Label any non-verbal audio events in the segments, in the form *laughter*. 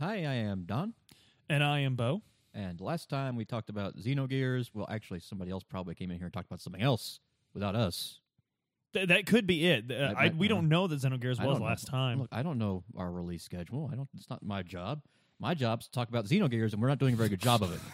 Hi, I am Don. And I am Bo. And last time we talked about Xenogears. Well, actually, somebody else probably came in here and talked about something else without us. Th- that could be it. Uh, I, might- we uh, don't know that Xenogears I was don't know. last time. Look, I don't know our release schedule. I don't. It's not my job. My job's to talk about Xenogears, and we're not doing a very good job of it. *laughs*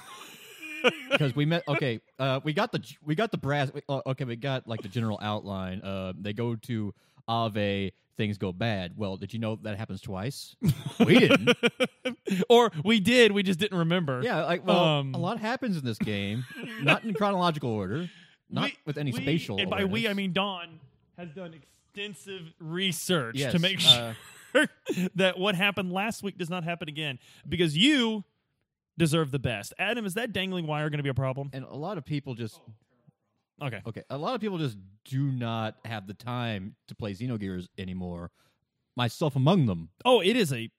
Because we met. Okay, uh, we got the we got the brass. uh, Okay, we got like the general outline. Uh, they go to Ave. Things go bad. Well, did you know that happens twice? *laughs* we didn't. *laughs* or we did, we just didn't remember. Yeah, like well, Um, a lot happens in this game, *laughs* not in chronological order, not We- with any we- spatial. And by we, I mean Don has done extensive research Yes, to make uh, sure that what happened last week does not happen again. Because you deserve the best. Adam, is that dangling wire going to be a problem? and a lot of people just Okay. okay. A lot of people just do not have the time to play Xenogears anymore. Myself among them. Oh, it is a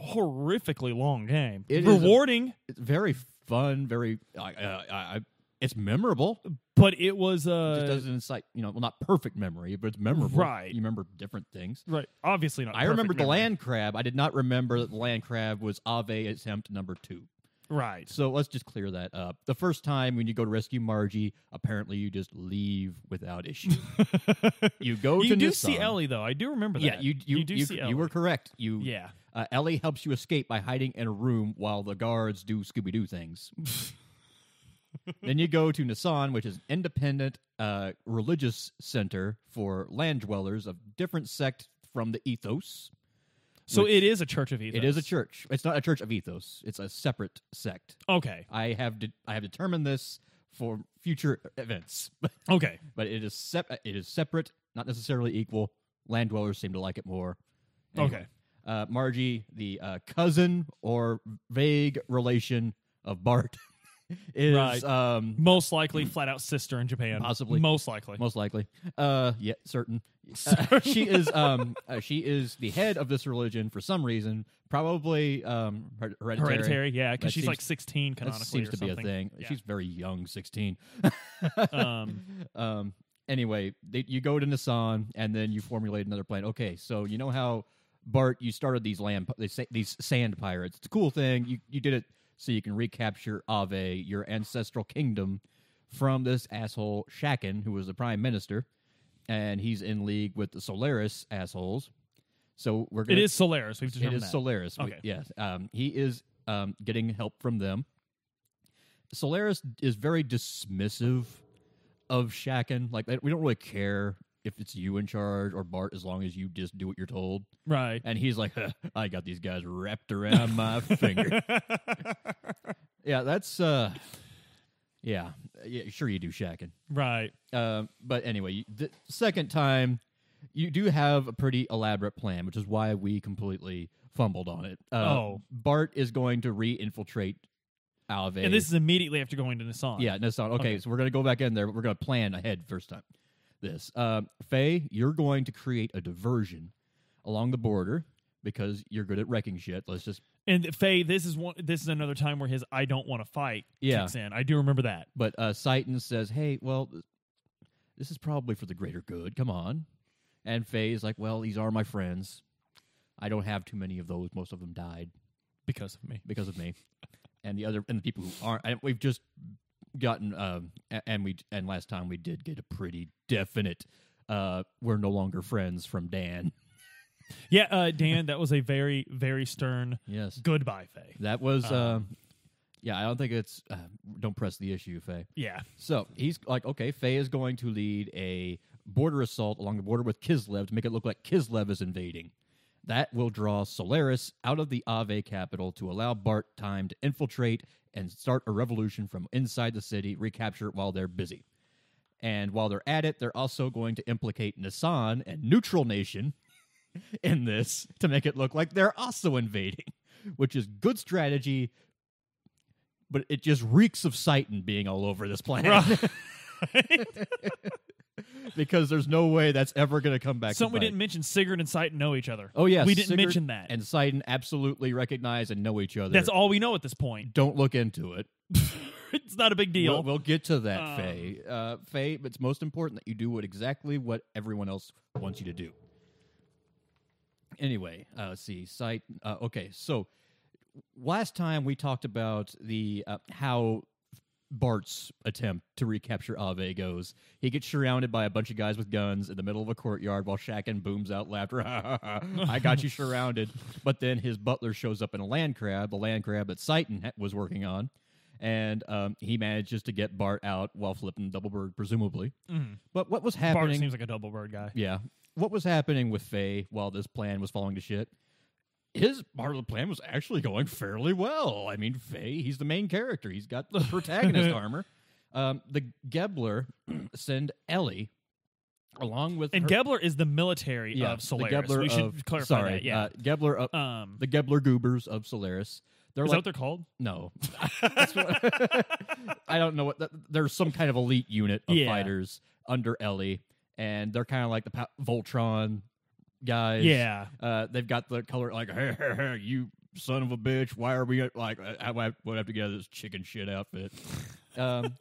horrifically long game. It is a- Rewarding, It's very fun. Very. I, I, I, it's memorable. But it was uh just doesn't incite. You know, well, not perfect memory, but it's memorable. Right. You remember different things. right. Obviously not. I remember the land crab. I did not remember that the land crab was Ave attempt number two. Right. So let's just clear that up. The first time when you go to rescue Margie, apparently you just leave without issue. *laughs* you go you to do Nisan. see Ellie though. I do remember that. Yeah, you you do you, see you Ellie. were correct. You Yeah. Uh, Ellie helps you escape by hiding in a room while the guards do Scooby Doo things. *laughs* then you go to Nisan, which is an independent uh, religious center for land dwellers of different sect from the ethos. So it is a church of ethos. It is a church. It's not a church of ethos. It's a separate sect. Okay. I have de- I have determined this for future events, *laughs* Okay. but it is sep- it is separate, not necessarily equal. Land dwellers seem to like it more. Okay. Uh, Margie, the uh, cousin or vague relation of Bart, is Right. um, Most likely flat out sister in Japan. Possibly. Most likely. most likely. Uh, yeah, certain. Uh, *laughs* she is um, uh, she is the head of this religion for some reason, probably um, her- hereditary. Hereditary, yeah, because she's seems- like 16 That canonically seems to be a thing. Yeah. She's very young, sixteen. *laughs* *laughs* Um, um anyway they, you go to Nisan and then you formulate another plan okay so you know how bart you started these land these sand pirates it's a cool thing you you did it so you can recapture ave your ancestral kingdom from this asshole Shakhan who was the prime minister and he's in league with the solaris assholes so we're it gonna is Solaris. We've it determined is that. Solaris. We- Okay. yes. Um, he is um, getting help from them. Solaris is very dismissive of Shakhan. Like we don't really care if it's you in charge or Bart, as long as you just do what you're told. Right. And he's like, "I got these guys wrapped around my *laughs* finger." *laughs* Yeah, that's uh, yeah, yeah. Sure, you do Shakhan. right. Uh, but anyway, the second time, you do have a pretty elaborate plan, which is why we completely fumbled on it. Uh, Oh. Bart is going to re-infiltrate Alve. And this is immediately after going to Nisan. yeah, no, okay, Okay. so we're gonna go back in there. We're gonna plan ahead first time. This, uh, Faye, you're going to create a diversion along the border because you're good at wrecking shit. Let's just And Faye, this is one. This is another time where his "I don't want to fight" Yeah. kicks in. I do remember that. But uh, Citan says, "Hey, well, this is probably for the greater good. Come on." And Faye is like, "Well, these are my friends. I don't have too many of those. Most of them died Because of me. because of me, and the other and the people who aren't. And we've just gotten, um, and we and last time we did get a pretty definite. Uh, we're no longer friends from Dan. *laughs* Yeah, uh, Dan, that was a very, very stern Yes, goodbye, Faye. that was. Um, Um, yeah, I don't think it's. Uh, don't press the issue, Faye. Yeah. So he's like, okay, Faye is going to lead a border assault along the border with Kislev to make it look like Kislev is invading. That will draw Solaris out of the Ave capital to allow Bart time to infiltrate and start a revolution from inside the city, recapture it while they're busy. And while they're at it, they're also going to implicate Nisan and Neutral Nation *laughs* in this to make it look like they're also invading, which is good strategy, but it just reeks of Citan being all over this planet. *laughs* *laughs* because there's no way that's ever going to come back. to Something we didn't mention: Sigurd and Citan know each other. Oh yes, we didn't Sigurd mention that. And Citan absolutely recognize and know each other. That's all we know at this point. Don't look into it. *laughs* it's not a big deal. We'll, we'll get to that, Um, Faye. Uh, Faye, but it's most important that you do what exactly what everyone else wants you to do. Anyway, uh, let's see. Citan. Uh, okay, so last time we talked about the uh, how Bart's attempt to recapture Ave goes. He gets surrounded by a bunch of guys with guns in the middle of a courtyard while Shakhan booms out laughter. *laughs* I got you surrounded. But then his butler shows up in a land crab, the land crab that ha- was working on. And um, he manages to get Bart out while flipping double bird, presumably. But what was happening? Bart seems like a double bird guy. Yeah. What was happening with Faye while this plan was falling to shit? His part of the plan was actually going fairly well. I mean, Faye, he's the main character. He's got the protagonist *laughs* armor. Um, the Gebler *clears throat* send Ellie along with And her, Gebler is the military yeah, of Solaris. We should of, clarify sorry, that. Yeah. uh, Gebler of, um, the Gebler Goobers of Solaris. They're is that what they're called? no, *laughs* what- *laughs* I don't know what. that- There's some kind of elite unit of Yeah. fighters under Ellie, and they're kind of like the pa- Voltron guys. Yeah. Uh, they've got the color like, hey, hey, hey, you son of a bitch. Why are we like? I, I would have to get this chicken shit outfit. Um,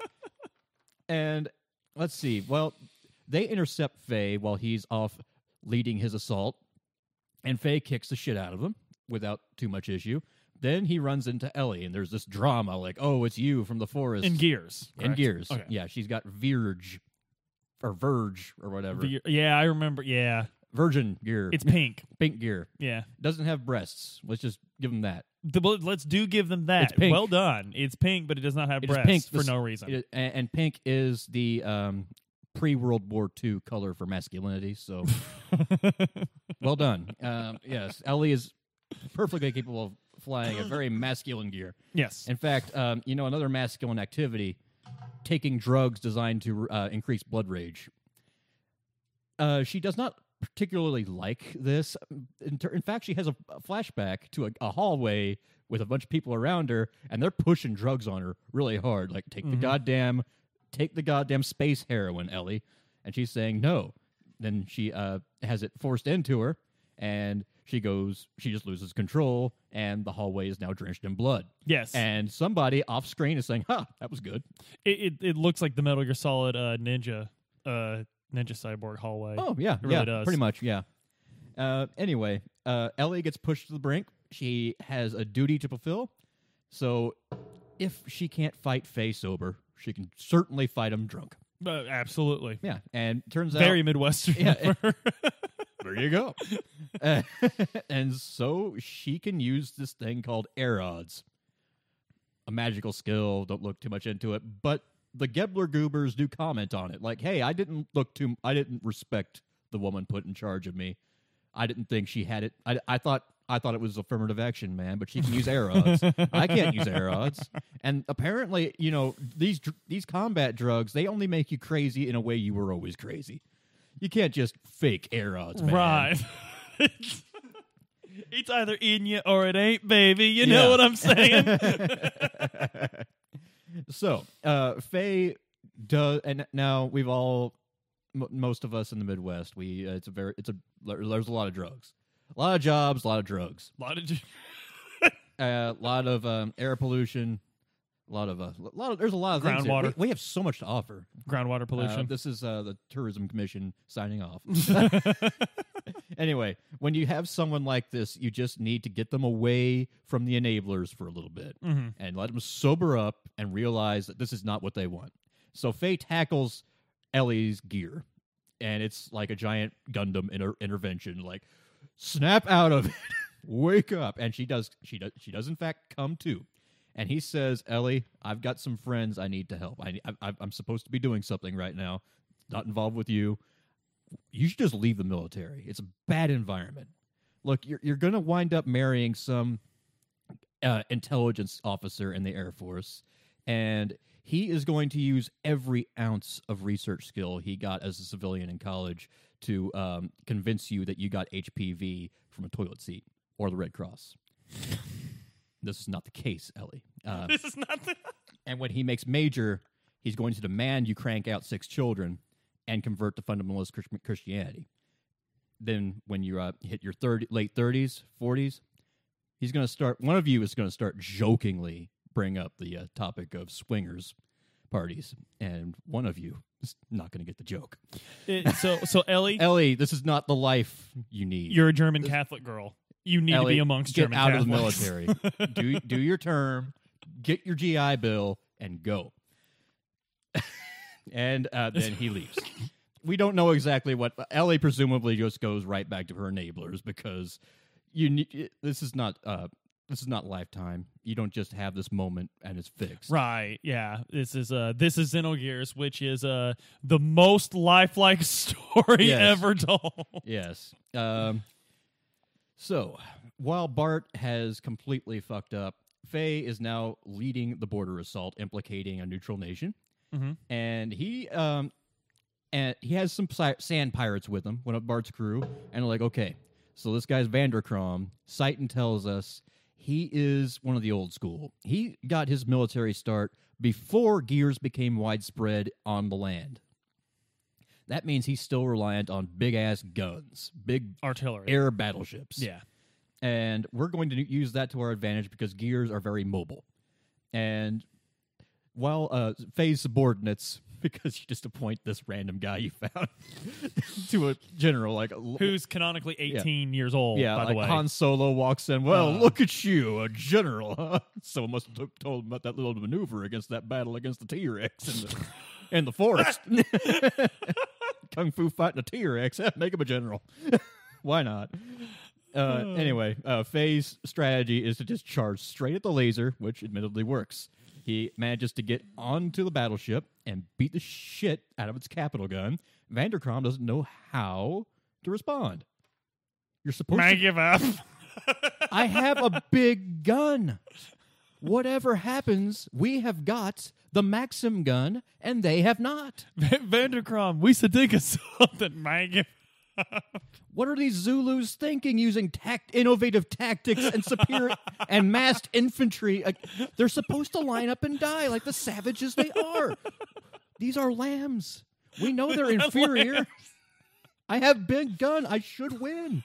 *laughs* and let's see. Well, they intercept Faye while he's off leading his assault, and Faye kicks the shit out of him without too much issue. Then he runs into Ellie, and there's this drama like, "Oh, it's you from the forest." In gears. In correct? gears. Okay. Yeah, she's got Virge or Verge or whatever. The- yeah, I remember. Yeah. Virgin gear. It's pink. pink gear. Yeah. Doesn't have breasts. Let's just give them that. The, let's do give them that. It's pink. Well done. It's pink, but it does not have It breasts pink. for This- no reason. And, and pink is the um, pre World War II color for masculinity. So *laughs* well done. Um, yes, Ellie is perfectly capable of flying a very masculine gear. yes. In fact, um, you know another masculine activity: taking drugs designed to uh, increase blood rage. Uh, she does not particularly like this. In, ter- in fact, she has a, a flashback to a, a hallway with a bunch of people around her, and they're pushing drugs on her really hard. Like, take the goddamn, take the goddamn space heroin, Ellie. And she's saying no. Then she uh, has it forced into her, and she goes. She just loses control, and the hallway is now drenched in blood. yes. And somebody off screen is saying, "Huh, that was good." it, it it looks like the Metal Gear Solid uh, Ninja uh, Ninja Cyborg hallway. Oh yeah, It really yeah, does. pretty much, yeah. Uh, anyway, uh, Ellie gets pushed to the brink. She has a duty to fulfill. So, if she can't fight Faye sober, she can certainly fight him drunk. Uh, absolutely. Yeah, and turns out Very Midwestern. Yeah, *laughs* there you go. Uh, *laughs* and so she can use this thing called Aerods, a magical skill. Don't look too much into it, but the Gebler Goobers do comment on it, like, "Hey, I didn't look too. I didn't respect the woman put in charge of me. I didn't think she had it. I, I thought." I thought it was affirmative action, man, but she can use Aerods. I can't use Aerods. And apparently, you know, these these combat drugs, they only make you crazy in a way you were always crazy. You can't just fake Aerods, man. right. *laughs* it's either in you or it ain't, baby. You know what I'm saying? *laughs* So, uh, Faye does, and now we've all, m- most of us in the Midwest, we uh, it's a very, it's a there's a lot of drugs, a lot of jobs, a lot of drugs, a lot of a *laughs* lot of um, air pollution, a lot of uh, a lot of there's a lot of things. here. Groundwater. We, we have so much to offer. groundwater Uh, pollution. this is uh, the Tourism Commission signing off. *laughs* *laughs* anyway, when you have someone like this, you just need to get them away from the enablers for a little bit Mhm. and let them sober up and realize that this is not what they want. So Faye tackles Ellie's gear, and it's like a giant Gundam inter- intervention. Like, snap out of it, *laughs* wake up, and she does. She does. She does in fact come to. And he says, "Ellie, I've got some friends I need to help. I, I, I'm supposed to be doing something right now, not involved with you. You should just leave the military. It's a bad environment. Look, you're you're gonna wind up marrying some uh, intelligence officer in the Air Force, and he is going to use every ounce of research skill he got as a civilian in college to um, convince you that you got HPV from a toilet seat or the Red Cross. This is not the case, Ellie. *laughs* Uh, this is not the. *laughs* and when he makes major, he's going to demand you crank out six children and convert to fundamentalist Christianity. Then, when you uh, hit your 30, late 30s, 40s, he's going to start, one of you is going to start jokingly bring up the uh, topic of swingers parties, and one of you is not going to get the joke. It- so so Ellie, *laughs* Ellie, this is not the life you need. you're a German Catholic girl. You need to be amongst get German out Catholics. of the military. do do your term, get your GI Bill, and go. *laughs* and uh, then he leaves. We don't know exactly what Ellie presumably just goes right back to her enablers because you need. This is not. Uh, this is not lifetime. You don't just have this moment and it's fixed. Right. Yeah. This is uh this is Xenogears, which is uh the most lifelike *laughs* story Yes. ever told. Yes. Um, so while Bart has completely fucked up, Faye is now leading the border assault, implicating a neutral nation, Mhm. and he um, and he has some si- sand pirates with him, one of Bart's crew, and they're like, okay, so this guy's Vanderkrom. Citan tells us he is one of the old school. He got his military start before gears became widespread on the land. That means he's still reliant on big ass guns, big Artillery. air battleships. Yeah. And we're going to use that to our advantage because gears are very mobile. And while uh, Faye's subordinates, *laughs* because you just appoint this random guy you found *laughs* to a general, like Who's canonically 18 years old, yeah, by like the way. Han Solo walks in. Well, Uh. look at you, a general. Huh? *laughs* Someone must have t- told him about that little maneuver against that battle against the T Rex in the in the forest. Kung Fu fighting a T Rex. *laughs* Make him a general. *laughs* Why not? Uh, anyway, uh, Faye's strategy is to just charge straight at the laser, which admittedly works. He manages to get onto the battleship and beat the shit out of its capital gun. Vanderkrom doesn't know how to respond. You're supposed I to give up. *laughs* I have a big gun. Whatever happens, we have got the Maxim gun, and they have not. *laughs* Vanderkrom, we should think of *laughs* something, give What are these Zulus thinking using tact, innovative tactics and superior *laughs* and massed infantry? Uh, They're supposed to line up and die like the savages they are. These are lambs. We know they're inferior. I have big gun. I should win.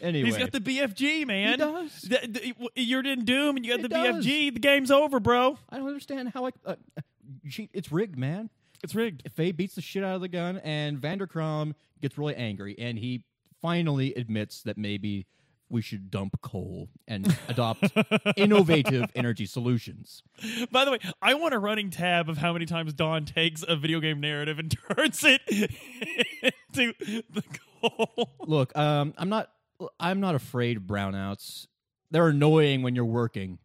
Anyway, He's got the BFG, man. He does. Th- th- You're in Doom and you got He the does. BFG. The game's over, bro. I don't understand how I. Uh, she, it's rigged, man. It's rigged. Faye beats the shit out of the gun, and Vanderkrom gets really angry, and he finally admits that maybe we should dump coal and adopt *laughs* innovative energy solutions. By the way, I want a running tab of how many times Don takes a video game narrative and *laughs* turns it *laughs* into the coal. Look, um, I'm not. I'm not afraid of brownouts. They're annoying when you're working.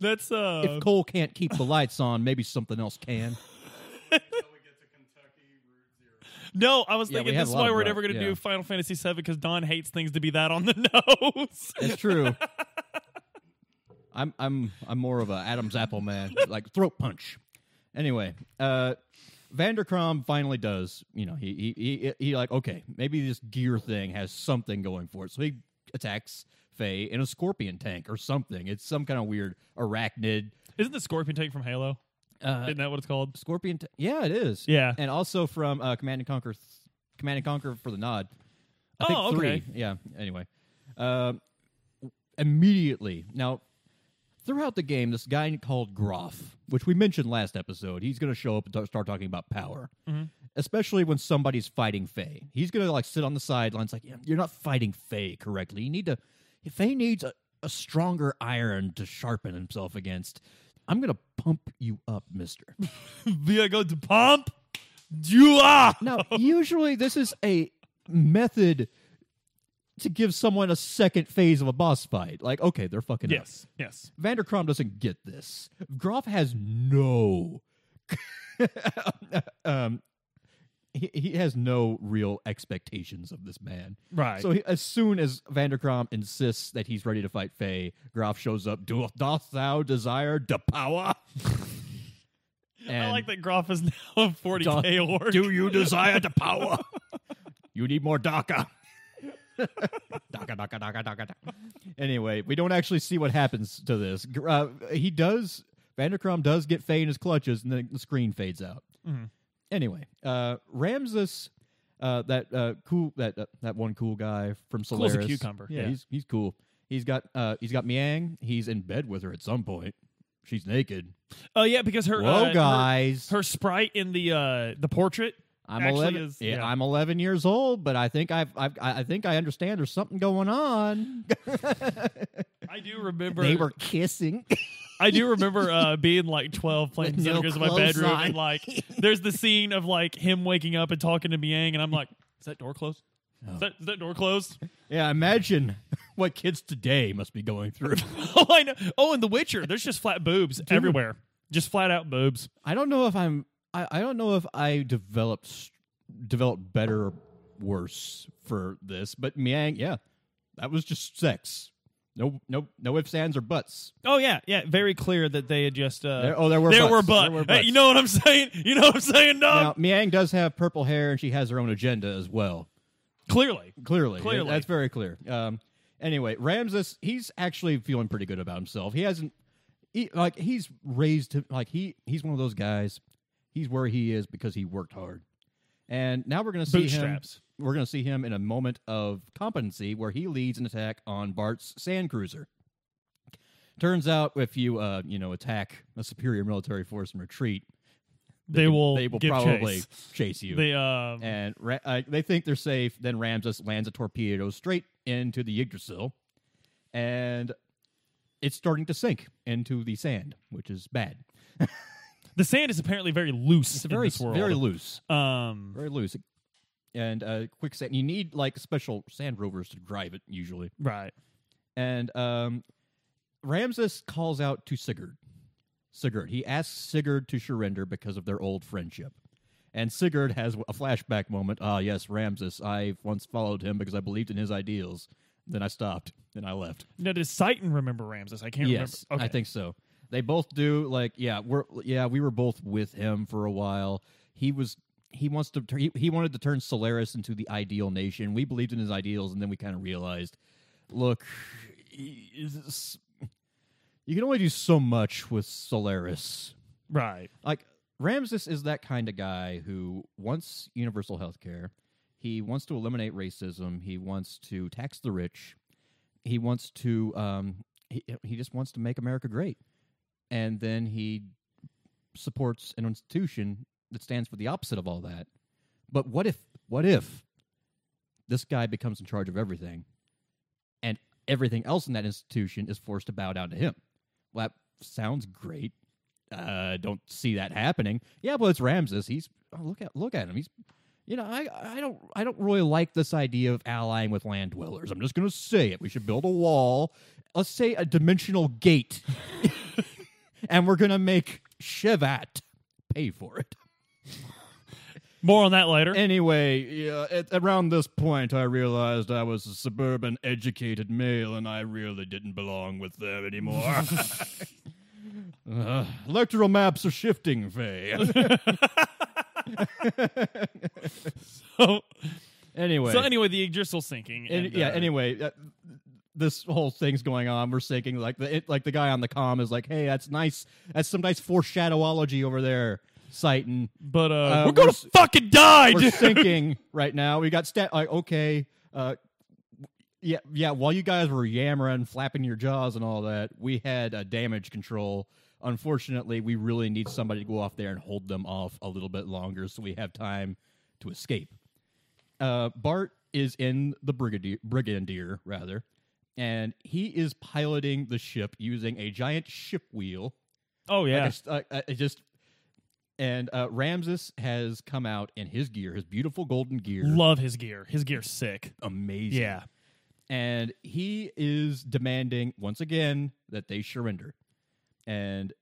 That's uh If coal can't keep the lights on, maybe something else can. No, I was Yeah, we thinking have this is a lot why of we're never going to yeah. do Final Fantasy VII because Don hates things to be that on the *laughs* nose. It's true. I'm I'm I'm more of a Adam's apple man, like throat punch. Anyway, uh Vanderkrom finally does, you know, he he he, he like okay, maybe this gear thing has something going for it. So he attacks Faye in a scorpion tank or something. It's some kind of weird arachnid Isn't the Scorpion tank from Halo? uh Isn't that what it's called? scorpion ta- Yeah, it is. Yeah. And also from uh Command and Conquer th- Command and Conquer for the nod. I think Oh, okay. three. Yeah. Anyway, um, immediately now, throughout the game, this guy called Grahf, which we mentioned last episode, he's going to show up and t- start talking about power, Mm-hmm. especially when somebody's fighting Faye. He's going to like sit on the sidelines, like, "You're not fighting Faye correctly. You need to. Faye needs a, a stronger iron to sharpen himself against. I'm going to pump you up, Mister." We are going to pump you up. Now, usually this is a method to give someone a second phase of a boss fight. Like, okay, they're fucking up. Yes, yes. Vanderkrom doesn't get this. Grahf has no. *laughs* um, he, he has no real expectations of this man. Right. So he, as soon as Vanderkrom insists that he's ready to fight Faye, Grahf shows up. Do doth thou desire the power? *laughs* I like that Grahf is now a 40k orc. Do you desire the power? *laughs* you need more dakka. Anyway, we don't actually see what happens to this. Uh, he does, Vanderkrom does get Faye in his clutches, and then the screen fades out. Mhm. Anyway, uh, Ramses, uh, that uh, cool, that uh, that one cool guy from Cool as a Solaris, cucumber, Yeah, yeah. he's he's cool. He's got uh, he's got Miang. He's in bed with her at some point. She's naked. Oh yeah, because her Whoa, uh, her- guys! her, sprite in the uh the portrait I'm actually 11. is- yeah, yeah. I'm 11 years old, but I think I've, I've I think I understand. There's something going on. *laughs* I do remember they were kissing. I do remember uh, being like 12 playing With no in my bedroom on. and like there's the scene of like him waking up and talking to Miang and I'm like, is that door closed? Is, that, is that door closed? yeah, imagine what kids today must be going through. *laughs* oh, I know. Oh, and The Witcher, there's just flat boobs everywhere. Just flat out boobs. I don't know if I'm. I, I don't know if I developed developed better or worse for this, but Miang, yeah, that was just sex. No, no, no ifs, ands, or buts. Oh yeah, yeah, very clear that they had just uh There, oh, there were there butts. were butts. There were Hey, you know what I'm saying? You know what I'm saying, now. Miang does have purple hair, and she has her own agenda as well. Clearly. Clearly, Clearly. that's very clear. Um, anyway, Ramses, he's actually feeling pretty good about himself. He hasn't, he, like, he's raised him like he he's one of those guys. He's where he is because he worked hard, and now we're going to see him. We're going to see him in a moment of competency where he leads an attack on Bart's sand cruiser. Turns out, if you uh, you know attack a superior military force and retreat, They will they will probably chase. chase you They um and Ra- uh, they think they're safe. Then Ramses lands a torpedo straight into the Yggdrasil, and it's starting to sink into the sand, which is bad. *laughs* the sand is apparently very loose It's in very this world. very loose, um very loose, and uh, quick sand. You need like special sand rovers to drive it usually. right. And um, Ramses calls out to Sigurd. Sigurd. He asks Sigurd to surrender because of their old friendship. And Sigurd has a flashback moment. Ah, yes, Ramses. I once followed him because I believed in his ideals. Then I stopped. Then I left. Now does Citan remember Ramses? I can't yes, remember. I think so. They both do. Like, yeah, we're yeah, we were both with him for a while. He was he wants to he, he wanted to turn Solaris into the ideal nation. We believed in his ideals, and then we kind of realized, look, he- is- you can only do so much with Solaris. Right. Like Ramses is that kind of guy who wants universal health care. He wants to eliminate racism. He wants to tax the rich. He wants to um he he just wants to make America great. And then he supports an institution that stands for the opposite of all that. But what if what if this guy becomes in charge of everything and everything else in that institution is forced to bow down to him? Well, that sounds great uh, don't see that happening. Yeah, but it's Ramses. He's oh, look at look at him. He's you know I I don't I don't really like this idea of allying with land dwellers. I'm just gonna say it. We should build a wall. Let's say a dimensional gate, *laughs* and we're gonna make Shevat pay for it. More on that later. Anyway, yeah, at, around this point, I realized I was a suburban, educated male, and I really didn't belong with them anymore. *laughs* uh, electoral maps are shifting, Faye. so, *laughs* *laughs* anyway, so anyway, the Yggdrasil sinking. and- and, yeah. uh, Anyway, uh, this whole thing's going on. We're thinking like the it, like the guy on the com is like, "Hey, that's nice. That's some nice foreshadowology over there, Citan. But uh, Uh, we're gonna we're fucking die, We're dude. sinking *laughs* right now. We got stat. Like, okay, uh, yeah, yeah. While you guys were yammering, flapping your jaws, and all that, we had a damage control. Unfortunately, we really need somebody to go off there and hold them off a little bit longer, so we have time to escape. Uh, Bart is in the brigadier, brigadier rather, and he is piloting the ship using a giant ship wheel. Oh yeah. a s- uh, uh, just and uh, Ramses has come out in his gear, his beautiful golden gear, Love his gear. His gear's sick. amazing. Yeah. and he is demanding once again that they surrender, and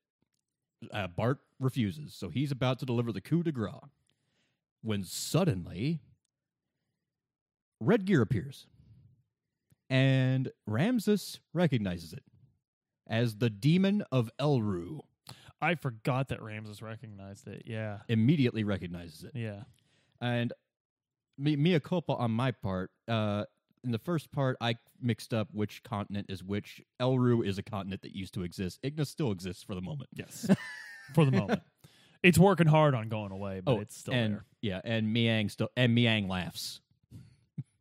uh, Bart refuses. So he's about to deliver the coup de grace when suddenly red gear appears, and Ramses recognizes it as the demon of Elru. I forgot that Ramses recognized it. Yeah. Immediately recognizes it. Yeah. And me, mea culpa on my part. Uh, in the first part, I mixed up which continent is which. Elru is a continent that used to exist. Ignis still exists for the moment. Yes. For the moment. *laughs* It's working hard on going away, but oh, it's still and there. yeah, and Miang still and Miang laughs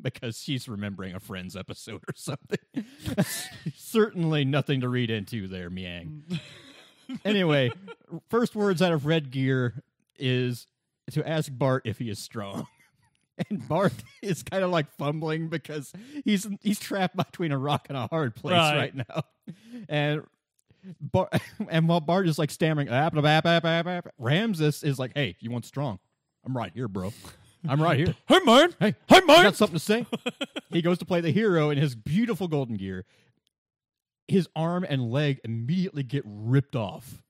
because she's remembering a Friends episode or something. *laughs* Certainly nothing to read into there, Miang. Mm. *laughs* anyway, first words out of Red Gear is to ask Bart if he is strong. *laughs* And Bart is kind of like fumbling because he's he's trapped between a rock and a hard place Right. right, now. And Bart, and while Bart is like stammering, Ramses is like, "Hey, you want strong? I'm right here, bro. I'm right here. Hey man, Hey, hey I man. got something to say." *laughs* he goes to play the hero in his beautiful golden gear. His arm and leg immediately get ripped off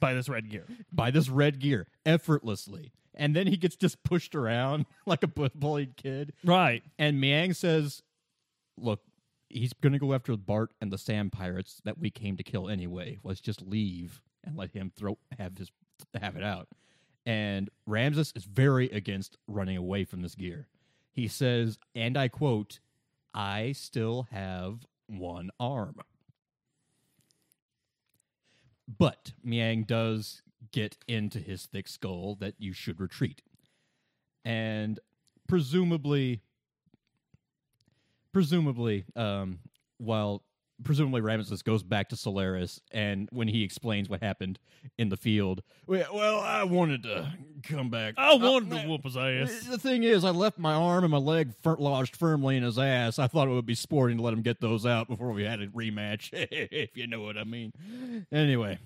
By this red gear. by this red gear effortlessly. And then he gets just pushed around *laughs* like a bu- bullied kid. Right. And Miang says, Look, he's going to go after Bart and the Sand Pirates that we came to kill anyway. Let's just leave and let him throw have his have it out. And Ramses is very against running away from this gear. He says, and I quote, I still have one arm. But Miang does get into his thick skull that you should retreat. And presumably presumably um while presumably Ramesses goes back to Solaris and when he explains what happened in the field well, I wanted to come back I Uh, wanted to whoop his ass. the thing is, I left my arm and my leg fir- lodged firmly in his ass. I thought it would be sporting to let him get those out before we had a rematch, *laughs* if you know what I mean. Anyway,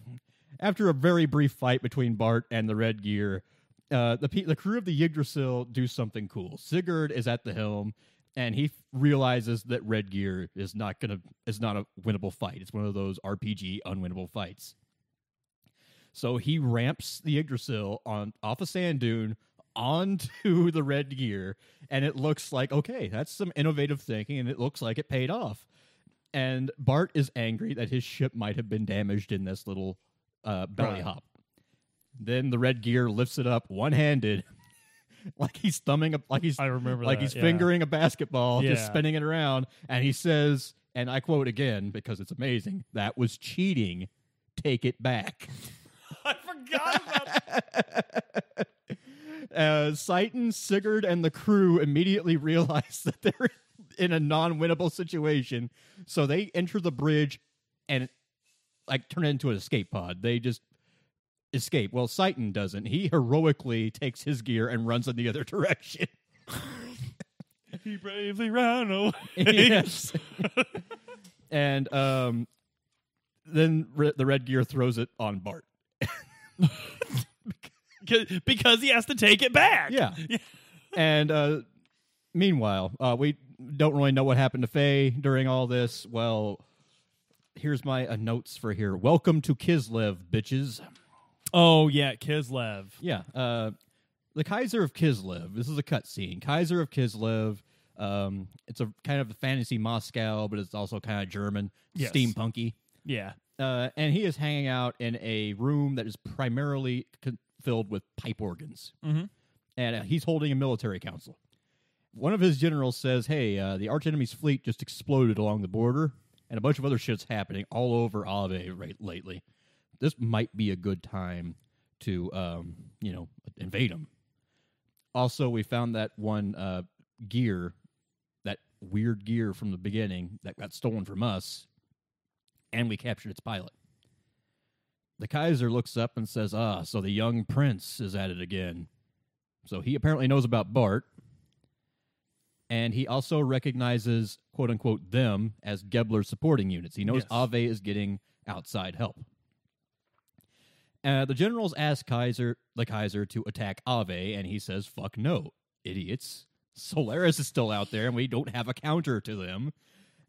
after a very brief fight between Bart and the Red Gear, uh, the pe- the crew of the Yggdrasil do something cool. Sigurd is at the helm, and he f- realizes that Red Gear is not gonna is not a winnable fight. It's one of those RPG unwinnable fights. So he ramps the Yggdrasil on off a sand dune onto *laughs* the red gear, and it looks like okay, that's some innovative thinking, and it looks like it paid off. And Bart is angry that his ship might have been damaged in this little uh, belly Right. hop. Then the red gear lifts it up one handed, *laughs* like he's thumbing up, like he's I remember like that, he's yeah. fingering a basketball, just spinning it around, and he says, and I quote again because it's amazing: "That was cheating. Take it back." *laughs* I forgot about that. *laughs* uh, Citan, Sigurd, and the crew immediately realize that they're in a non-winnable situation, so they enter the bridge and like turn it into an escape pod. They just escape. Well, Citan doesn't. He heroically takes his gear and runs in the other *laughs* direction. *laughs* He bravely ran away. yes. *laughs* and um, then re- the red gear throws it on Bart. Because- because he has to take it back. Yeah. and uh, meanwhile, uh, we don't really know what happened to Faye during all this. Well, here's my uh, notes for here. Welcome to Kislev, bitches. Oh yeah, Kislev. Yeah. Uh, the Kaiser of Kislev. This is a cutscene. Kaiser of Kislev. Um, it's a kind of a fantasy Moscow, but it's also kind of German, Yes. steampunky. Yeah. Uh, and he is hanging out in a room that is primarily con- filled with pipe organs. Mhm. And uh, he's holding a military council. One of his generals says, Hey, uh, the arch enemy's fleet just exploded along the border, and a bunch of other shit's happening all over Ave right lately. This might be a good time to, um, you know, invade them. Also, we found that one uh, gear, that weird gear from the beginning that got stolen from us, and we captured its pilot. The Kaiser looks up and says, Ah, so the young prince is at it again. So he apparently knows about Bart. And he also recognizes, quote unquote, them as Gebler supporting units. He knows Yes. Ave is getting outside help. Uh, the generals ask Kaiser, the Kaiser to attack Ave, and he says, fuck no, idiots. Solaris is still out there, and we don't have a counter to them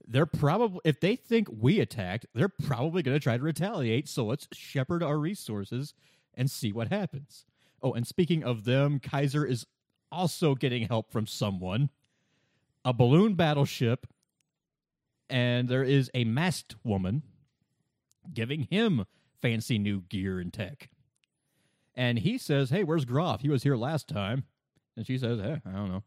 they're probably if they think we attacked, they're probably going to try to retaliate. So let's shepherd our resources and see what happens. Oh, and speaking of them, Kaiser is also getting help from someone, a balloon battleship, and there is a masked woman giving him fancy new gear and tech. And he says, "Hey, where's Grahf? He was here last time." And she says, "Eh, I don't know."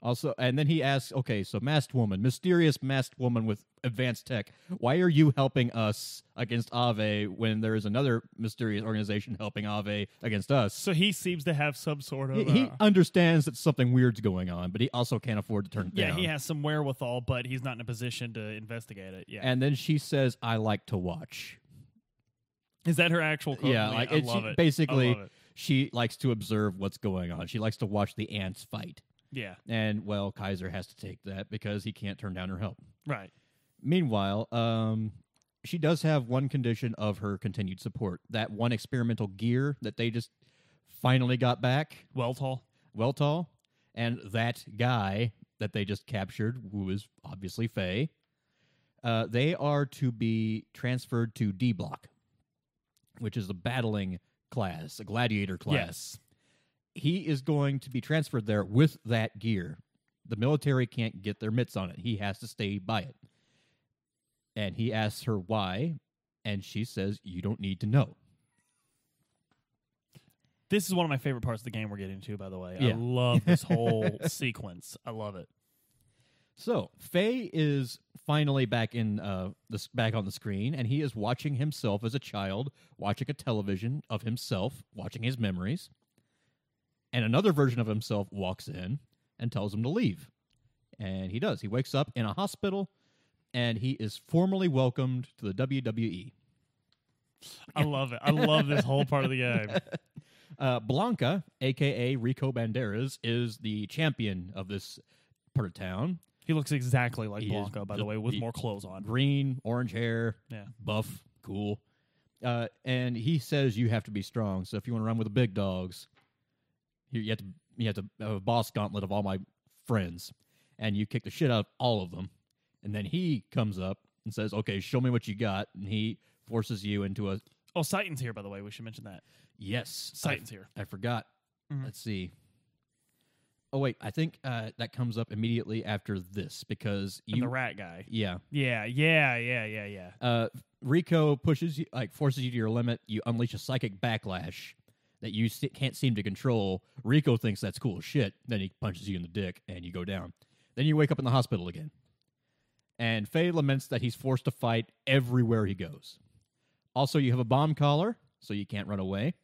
Also, and then he asks, okay, so masked woman, mysterious masked woman with advanced tech, why are you helping us against Ave when there is another mysterious organization helping Ave against us? So he seems to have some sort of. He, he uh, understands that something weird's going on, but he also can't afford to turn it yeah, down. he has some wherewithal, but he's not in a position to investigate it. Yeah. And then she says, I like to watch. Is that her actual quote? Yeah, like I it's love it. basically love it. she likes to observe what's going on. She likes to watch the ants fight. Yeah. And well, Kaiser has to take that because he can't turn down her help. Right. Meanwhile, um, she does have one condition of her continued support. That one experimental gear that they just finally got back, Well tall. Weltall, and that guy that they just captured, who is obviously Faye, uh, they are to be transferred to D Block, which is a battling class, a gladiator class. Yes. He is going to be transferred there with that gear. The military can't get their mitts on it. He has to stay by it. And he asks her why, and she says, You don't need to know. This is one of my favorite parts of the game we're getting to, by the way. Yeah. I love this whole *laughs* sequence. I love it. So Faye is finally back in uh this back on the screen, and he is watching himself as a child, watching a television of himself, watching his memories. And another version of himself walks in and tells him to leave. And he does. He wakes up in a hospital and he is formally welcomed to the. WWE. I love it. I love this whole part of the game. *laughs* Uh, Blanka, aka Rico Banderas, is the champion of this part of town. He looks exactly like He is Blanco, by the way, with he- more clothes on. green, orange hair, Yeah. buff, cool. Uh, and he says you have to be strong. So if you want to run with the big dogs, you, you have to you have to have a boss gauntlet of all my friends, and you kick the shit out of all of them. And then he comes up and says, "Okay, show me what you got." And he forces you into a Oh, Citan's here, by the way. We should mention that. yes. I, Citan's here. I forgot. Mhm. Let's see. Oh wait, I think uh, that comes up immediately after this because And you. the rat guy. yeah, Yeah, yeah, yeah, yeah, yeah. uh, Rico pushes you, like forces you to your limit. You unleash a psychic backlash that you se- can't seem to control. Rico thinks that's cool shit. Then he punches you in the dick, and you go down. Then you wake up in the hospital again. And Faye laments that he's forced to fight everywhere he goes. Also, you have a bomb collar, so you can't run away.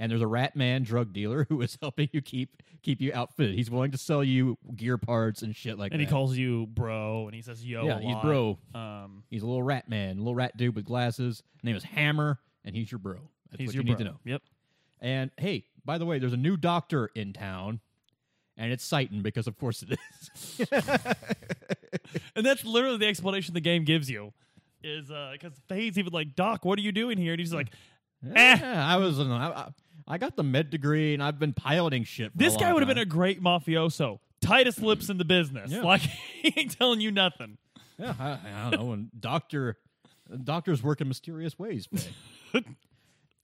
And there's a rat man drug dealer *laughs* who is helping you keep keep you outfitted. He's willing to sell you gear parts and shit like and that. And he calls you bro, and he says yo. yeah, he's lot. bro. Um, He's a little rat man, a little rat dude with glasses. His name is Hammer, and he's your bro. That's he's what your you bro. need to know. Yep. And hey, by the way, there's a new doctor in town, and it's Citan because of course it is. *laughs* And that's literally the explanation the game gives you. Is because Faye's even like, Doc, what are you doing here? And he's like, Eh. yeah, I was. I, I- I got the med degree, and I've been piloting shit. For this guy would have been a great mafioso. Tightest lips in the business. Yeah. Like *laughs* he ain't telling you nothing. Yeah, I, I don't know. And doctor, doctors work in mysterious ways. *laughs*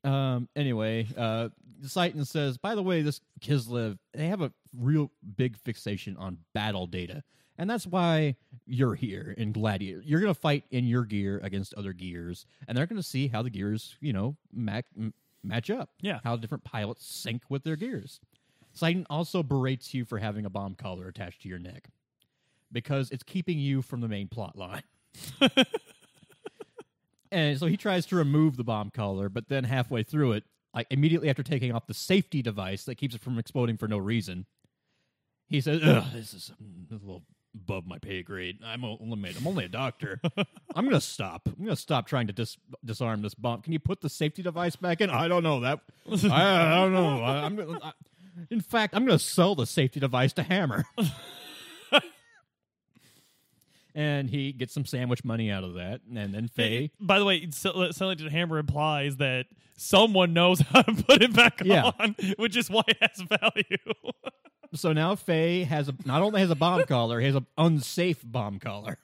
Um. Anyway, uh, Citan says, by the way, this Kislev, they have a real big fixation on battle data, and that's why you're here in Gladiator. You're gonna fight in your gear against other gears, and they're gonna see how the gears, you know, mac- match up. Yeah. how different pilots sync with their gears. Citan also berates you for having a bomb collar attached to your neck because it's keeping you from the main plot line. *laughs* and so he tries to remove the bomb collar, but then halfway through it, like immediately after taking off the safety device that keeps it from exploding for no reason, he says, Ugh, "This is a little above my pay grade. I'm only I'm only a doctor. *laughs* I'm gonna stop. I'm gonna stop trying to dis- disarm this bomb. Can you put the safety device back in? I don't know that. I, I don't know. I, I'm gonna- I, in fact, I'm gonna sell the safety device to Hammer." *laughs* and he gets some sandwich money out of that, and then Faye. By the way, selling uh, to Hammer implies that someone knows *laughs* how to put it back Yeah. on, which is why it has value. So now Faye has a not only has a bomb *laughs* collar, he has an unsafe bomb collar.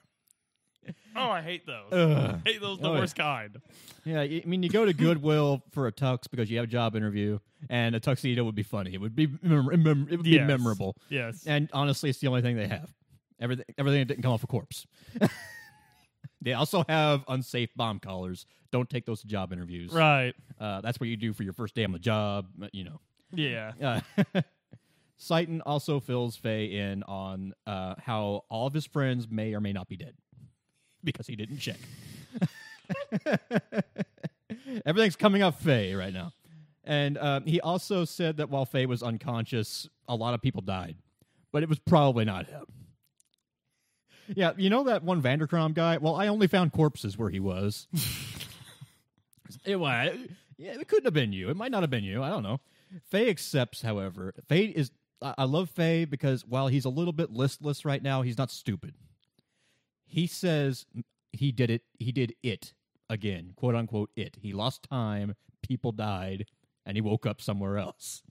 oh, I hate those. Ugh. I hate those the Oh, yeah. worst kind. Yeah, I mean, you go to Goodwill for a tux because you have a job interview, and a tuxedo would be funny. It would be mem- mem- it would be Yes. memorable. Yes. And honestly, it's the only thing they have. Everything everything that didn't come off a corpse. *laughs* they also have unsafe bomb collars. Don't take those to job interviews. right. Uh, that's what you do for your first day on the job. uh, You know. Yeah. Uh, *laughs* Citan also fills Faye in on uh, how all of his friends may or may not be dead because he didn't check. *laughs* Everything's coming up Faye right now. And uh, he also said that while Faye was unconscious, a lot of people died, but it was probably not him. Yeah, you know that one Vanderkrom guy? Well, I only found corpses where he was. *laughs* it was Yeah, it couldn't have been you. It might not have been you. I don't know. Faye accepts, however. Faye is. I love Faye because while he's a little bit listless right now, he's not stupid. He says he did it. He did it again, quote unquote. It. He lost time. People died, and he woke up somewhere else.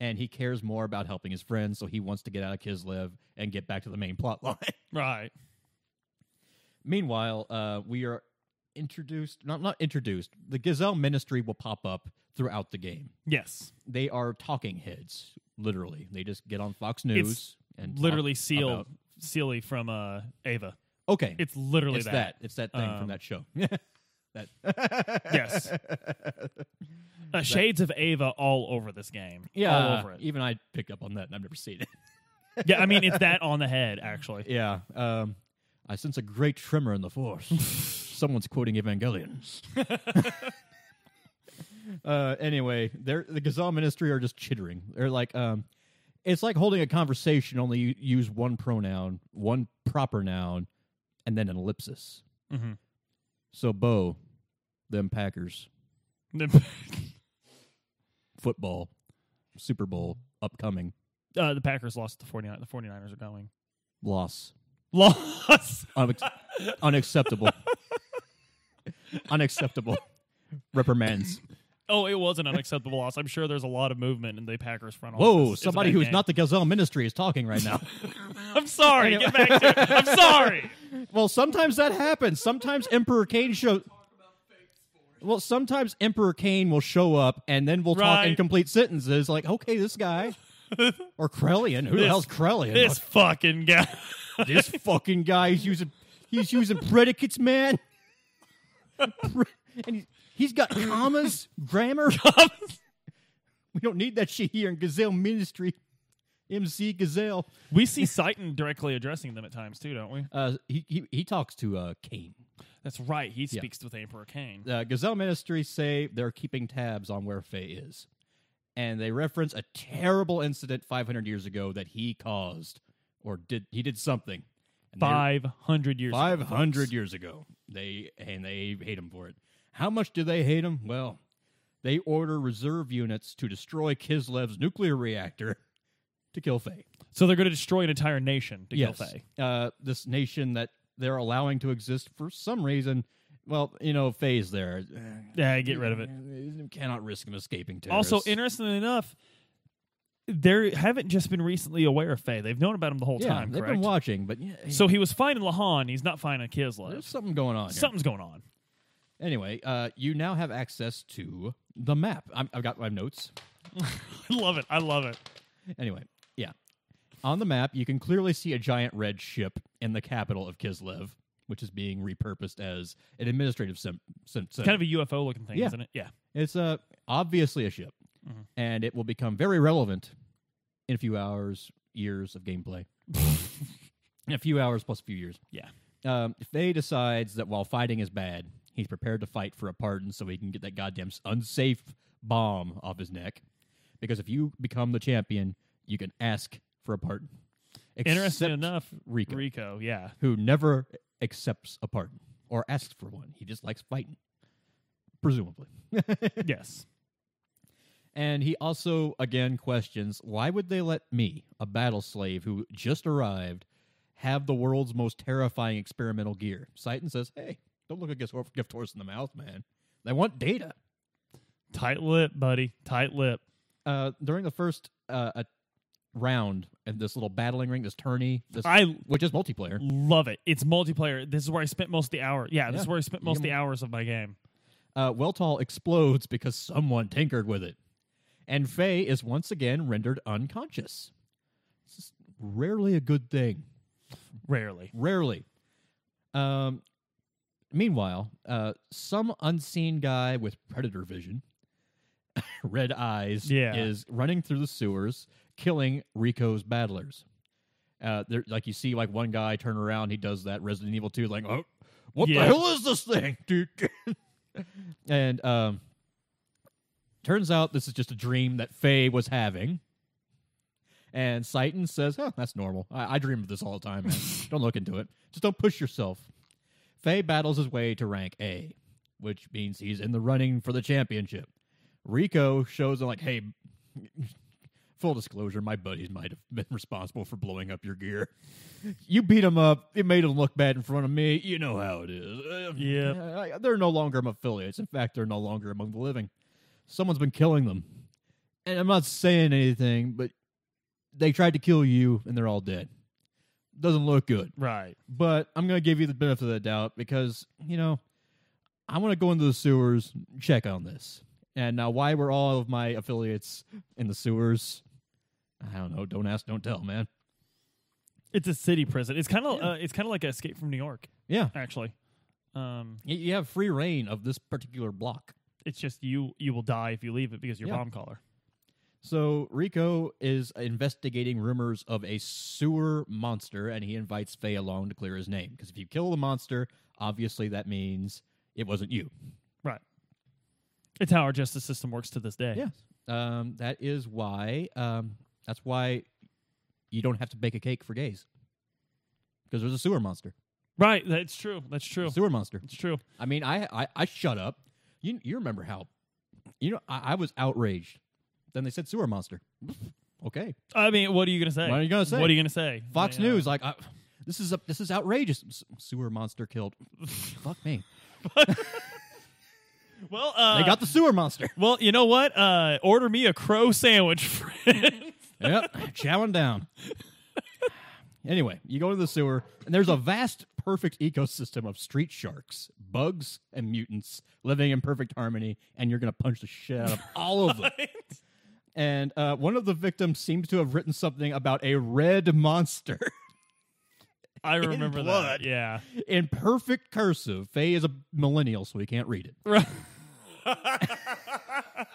And he cares more about helping his friends, so he wants to get out of Kislev and get back to the main plot line. *laughs* Right. Meanwhile, uh, we are introduced, not not introduced. The Gazelle Ministry will pop up throughout the game. Yes. They are talking heads, literally. They just get on Fox News and talk Literally seal about- Seele from uh Eva. Okay, It's literally it's that. It's that thing Um, from that show. *laughs* that Yes. *laughs* Uh, shades of Eva all over this game. yeah. All over it. Even I picked up on that, and I've never seen it. yeah, I mean it's that *laughs* on the head actually. yeah. Um, I sense a great tremor in the force. Someone's quoting Evangelion. *laughs* uh, anyway, they're, the Gazel Ministry are just chittering. They're like, um, it's like holding a conversation, only you use one pronoun, one proper noun, and then an ellipsis. hmm So, Bo, them *laughs* Packers, football, Super Bowl, upcoming, uh, the Packers lost to the 49 the 49ers are going. loss. Loss. Unex- *laughs* unacceptable. unacceptable. Reprimands. Oh, it was an unacceptable loss. I'm sure there's a lot of movement in the Packers front office. Whoa, It's a somebody bad who's game. not the Gazel Ministry is talking right now. *laughs* I'm sorry. Get back to it. I'm sorry. *laughs* well, sometimes that happens. Sometimes Emperor Cain show. Well, sometimes Emperor Cain will show up and then we'll talk in complete sentences like, okay, this guy. *laughs* or Krelian. Who the This- hell's Krelian? This fucking guy. this fucking guy is using he's using predicates, man. Pre- and he, he's got commas, *laughs* grammar. *laughs* we don't need that shit here in Gazel Ministry. MC Gazelle. we see Citan directly addressing them at times too, don't we? Uh, he, he he talks to uh, Cain. That's right. He speaks with Emperor Cain. Uh, Gazel Ministry say they're keeping tabs on where Faye is, and they reference a terrible incident 500 years ago that he caused or did he did something. And Five hundred years. ago, 500 folks. years ago. They and they hate him for it. How much do they hate him? Well, they order reserve units to destroy Kislev's nuclear reactor to kill Faye. So they're going to destroy an entire nation to yes, kill Faye. Uh, this nation that they're allowing to exist for some reason. Well, you know, Faye's there. Yeah, get rid of it. Cannot risk him escaping. Also, interestingly enough, they haven't just been recently aware of Faye. They've known about him the whole yeah, time. they've correct? been watching, but yeah, So he was fine in Lahan. He's not fine in Kislev. there's something going on. here. Something's going on. Anyway, uh, you now have access to the map. I'm, I've got my notes. *laughs* I love it. I love it. Anyway, yeah. On the map, you can clearly see a giant red ship in the capital of Kislev, which is being repurposed as an administrative sim- sim- center. Kind of a UFO looking thing, Yeah. isn't it? Yeah. it's uh, obviously a ship, Mhm. and it will become very relevant in a few hours, years of gameplay. *laughs* in a few hours plus a few years. Yeah. Um, Faye decides that while fighting is bad, he's prepared to fight for a pardon so he can get that goddamn unsafe bomb off his neck. Because if you become the champion, you can ask for a pardon. Interesting enough, Rico, Rico, yeah. who never accepts a pardon or asks for one. He just likes fighting, presumably. *laughs* yes. And he also, again, questions why would they let me, a battle slave who just arrived, have the world's most terrifying experimental gear? Citan says, hey, don't look a gift gift horse in the mouth, man. They want data. Tight lip, buddy. Tight lip. Uh, during the first uh, round in this little battling ring, this tourney, this, I which is multiplayer, love it. It's multiplayer. This is where I spent most of the hour. Yeah, this Yeah. is where I spent most of the hours of my game. uh, Weltall explodes because someone tinkered with it. And Faye is once again rendered unconscious. This is rarely a good thing. Rarely. Rarely. Um, meanwhile, uh, some unseen guy with predator vision, *laughs* red eyes, Yeah. is running through the sewers, killing Rico's battlers. Uh, there, like you see, like one guy turn around, he does that Resident Evil 2, like, oh, what Yeah. the hell is this thing, *laughs* dude? and um, turns out this is just a dream that Faye was having. And Citan says, "Oh, that's normal. I, I dream of this all the time, man. *laughs* don't look into it. Just don't push yourself." Faye battles his way to rank A. which means he's in the running for the championship. Rico shows him like, "Hey, *laughs* full disclosure, my buddies might have been responsible for blowing up your gear. You beat him up. It made him look bad in front of me. You know how it is. Uh, Yeah. uh, they're no longer my affiliates. In fact, they're no longer among the living. Someone's been killing them, and I'm not saying anything, but they tried to kill you, and they're all dead. Doesn't look good Right. but I'm going to give you the benefit of the doubt because, you know, I want to go into the sewers, check on this. And now, why were all of my affiliates in the sewers? I don't know. Don't ask, don't tell, man. It's a city prison. It's kind of Yeah. uh, it's kind of like Escape from New York, Yeah. actually. Um, You, you have free reign of this particular block. it's just you you will die if you leave it because you're Yeah. bomb caller. So Rico is investigating rumors of a sewer monster, and he invites Faye along to clear his name. Because if you kill the monster, obviously that means it wasn't you. Right. It's how our justice system works to this day. Yes. Um, that is why. Um, that's why you don't have to bake a cake for gays. Because there's a sewer monster. Right. That's true. That's true. Sewer monster. It's true. I mean, I, I I shut up. You you remember how? You know, I, I was outraged. Then they said sewer monster. okay. I mean, what are you gonna say? What are you gonna say? What are you gonna say? Fox? News like I, this is a, this is outrageous. S- sewer monster killed. *laughs* Fuck me. *laughs* Well, uh, They got the sewer monster. Well, you know what? Uh, order me a crow sandwich, *laughs* friend. yep, chowing down. Anyway, you go to the sewer, and there's a vast, perfect ecosystem of street sharks, bugs, and mutants living in perfect harmony, and you're going to punch the shit out of all of them. And uh, one of the victims seems to have written something about a red monster I *laughs* remember blood. that. Yeah. in perfect cursive. Faye is a millennial, so he can't read it, Right. *laughs*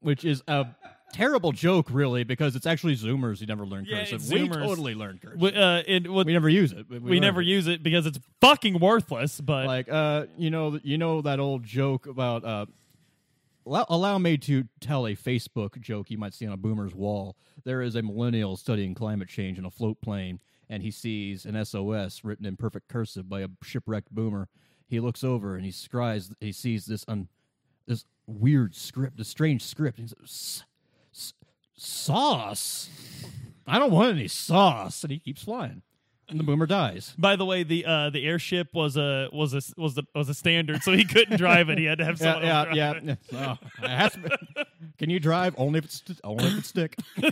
which is a terrible joke, really, because it's actually Zoomers who never learn Yeah, cursive. it's We Zoomers. totally learned cursive. We, uh, it, what, we never use it. but we never it. use it because it's fucking worthless. But like uh you know you know that old joke about uh allow, allow me to tell a facebook joke you might see on a boomer's wall. There is a millennial studying climate change in a float plane and he sees an sos written in perfect cursive by a shipwrecked boomer. He looks over and he scries he sees this un this weird script this strange script. And he says "S- s- sauce? I don't want any sauce. And he keeps flying and the boomer dies by the way, the uh, the airship was a was a was a was a standard, so he couldn't drive it. He had to have *laughs* someone yeah, yeah, drive yeah. it. Oh, it has to be- *laughs* Can you drive only if it's only if it's stick? *laughs*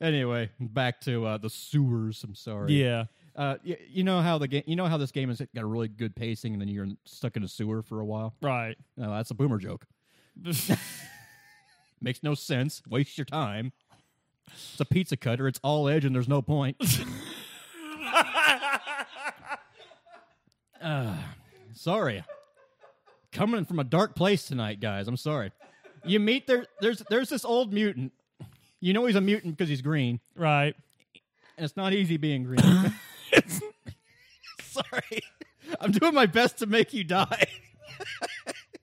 anyway, back to uh, the sewers. I'm sorry. Yeah. Uh, y- you know how the game. You know how this game has got a really good pacing, and then you're stuck in a sewer for a while. Right. No, that's a boomer joke. Makes no sense. Waste your time. It's a pizza cutter. It's all edge, and there's no point. Uh, *laughs* sorry. Coming from a dark place tonight, guys. I'm sorry. You meet there. There's there's this old mutant. You know he's a mutant because he's green, right. and it's not easy being green. *laughs* sorry. I'm doing my best to make you die.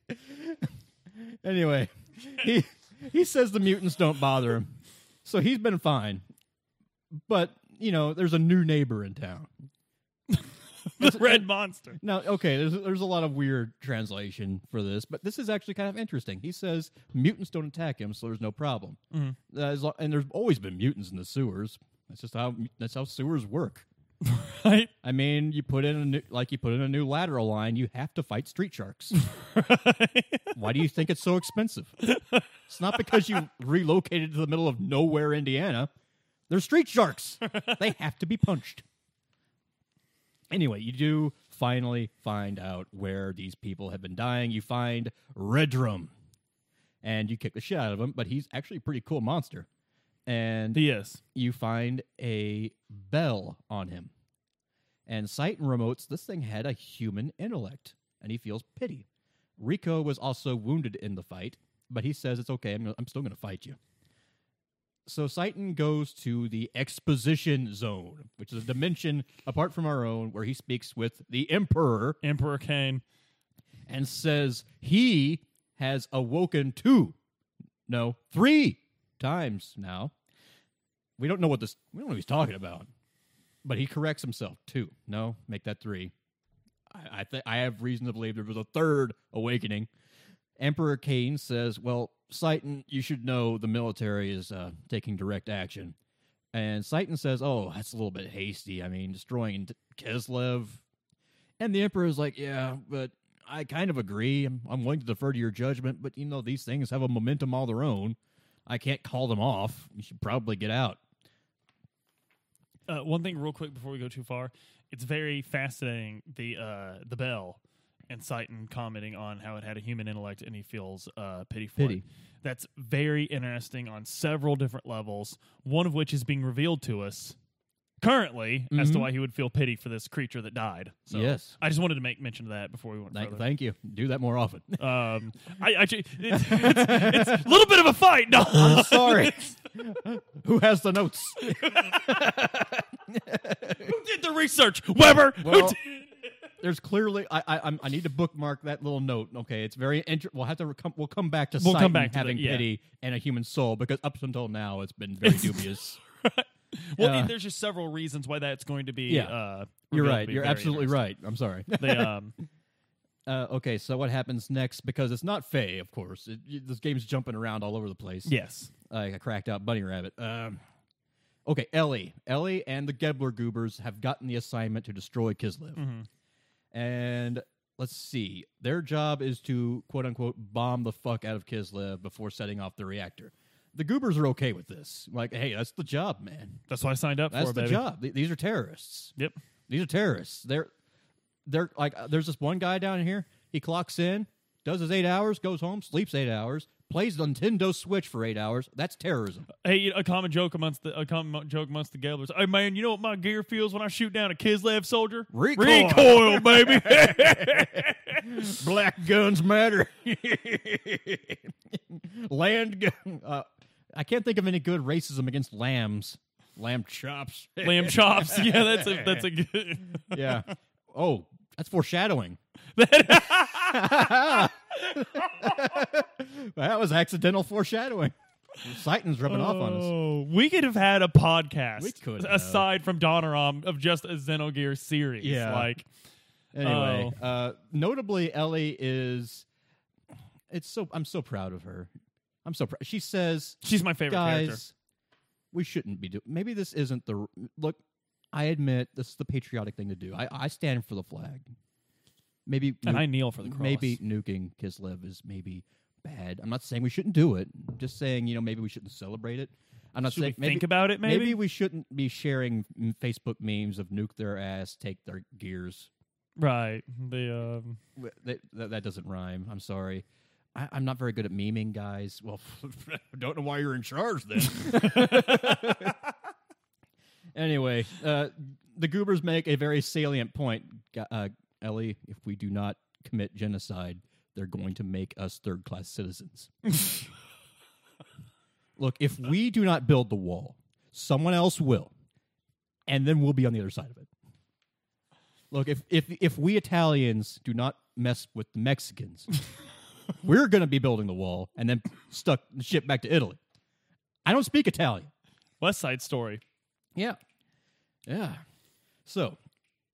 *laughs* anyway, he he says the mutants don't bother him, so he's been fine. But you know, there's a new neighbor in town. *laughs* The red monster. Now, okay, there's there's a lot of weird translation for this, but this is actually kind of interesting. He says mutants don't attack him, so there's no problem. Mhm. Uh, lo- and there's always been mutants in the sewers. That's just how that's how sewers work. *laughs* Right. I mean, you put in a new, like you put in a new lateral line, you have to fight street sharks. *laughs* Why do you think it's so expensive? It's not because you *laughs* relocated to the middle of nowhere, Indiana. They're street sharks. they have to be punched. Anyway, you do finally find out where these people have been dying. You find Redrum, and you kick the shit out of him. But he's actually a pretty cool monster. And He is. you find a bell on him. And Citan remotes, this thing had a human intellect, and he feels pity. Rico was also wounded in the fight, but he says it's okay. I'm, gonna, I'm still going to fight you. So Citan goes to the exposition zone, which is a dimension apart from our own, where he speaks with the Emperor Emperor Cain. and says he has awoken two, no, three times now. We don't know what this. We don't know what he's talking about. but he corrects himself. Two. No, make that three. I I, th- I have reason to believe there was a third awakening. Emperor Cain says, "Well, Citan, you should know the military is uh, taking direct action." And Citan says, "Oh, that's a little bit hasty. I mean, destroying Kislev." And the Emperor is like, "Yeah, but I kind of agree. I'm, I'm willing to defer to your judgment, but you know these things have a momentum all their own. I can't call them off. You should probably get out." Uh, one thing, real quick, before we go too far, it's very fascinating the uh, the bell and Citan commenting on how it had a human intellect and he feels uh, pity for Pity. it. That's very interesting on several different levels. One of which is being revealed to us currently as to Mhm. why he would feel pity for this creature that died. So Yes. I just wanted to make mention of that before we went Thank, further. thank you. Do that more often. *laughs* Um, I actually, it's, it's, it's a little bit of a fight. No, I'm sorry. Who has the notes? *laughs* Who did the research? Weber. Who did- There's clearly I I, I'm- need to bookmark that little note. Okay, it's very inter- We'll have to come. We'll come back to We'll come back to having that, yeah. pity and a human soul because up until now it's been very *laughs* dubious. well, uh, there's just several reasons why that's going to be. Yeah. uh, You're revealed to right. be You're very absolutely interesting. right. I'm sorry. *laughs* They, um, *laughs* uh, okay, so what happens next? Because it's not Faye, of course. It, you- this game's jumping around all over the place. yes, like a cracked out bunny rabbit. Um, okay, Ellie. Ellie and the Gebler Goobers have gotten the assignment to destroy Kislev. Mhm. And let's see. Their job is to quote unquote bomb the fuck out of Kislev before setting off the reactor. The Goobers are okay with this. Like, hey, that's the job, man. that's what I signed up That's for, the baby. job. Th- These are terrorists. Yep. These are terrorists. They're they're like uh, there's this one guy down here. He clocks in, does his eight hours, goes home, sleeps eight hours, plays the Nintendo Switch for eight hours. That's terrorism. Hey, a common joke amongst the a common joke amongst the gamblers. Hey, man, you know what my gear feels when I shoot down a Kislev soldier? Recoil. Recoil, *laughs* baby. Black guns matter. Land gun. Uh, I can't think of any good racism against lambs. Lamb chops. Lamb chops. *laughs* Yeah, that's a that's a good. yeah. Oh, that's foreshadowing. *laughs* that was accidental foreshadowing. Citan's rubbing off on us. Oh, we could have had a podcast We could have. aside from Donoram of just a Xenogear series. Yeah. like Anyway, Oh. uh, notably, Ellie is. It's so. I'm so proud of her. I'm so proud. She says, she's my favorite guys, character. we shouldn't be doing. Maybe this isn't the look. I admit this is the patriotic thing to do. I, I stand for the flag. Maybe And nu- I kneel for the cross. maybe nuking Kislev is maybe bad. I'm not saying we shouldn't do it. I'm just saying you know maybe we shouldn't celebrate it. I'm not Should saying we maybe, think about it? Maybe, we shouldn't be sharing Facebook memes of nuke their ass, take their gears. right. The um, That, that, that doesn't rhyme. I'm sorry. I, I'm not very good at memeing, guys. Well, *laughs* don't know why you're in charge then. *laughs* *laughs* anyway, uh, the Goobers make a very salient point. Uh, Ellie, if we do not commit genocide, they're going to make us third class citizens. *laughs* Look, if we do not build the wall, someone else will. And then we'll be on the other side of it. Look, if if if we Italians do not mess with the Mexicans, *laughs* we're going to be building the wall and then stuck the ship back to Italy. I don't speak Italian. West Side Story. Yeah, yeah. So,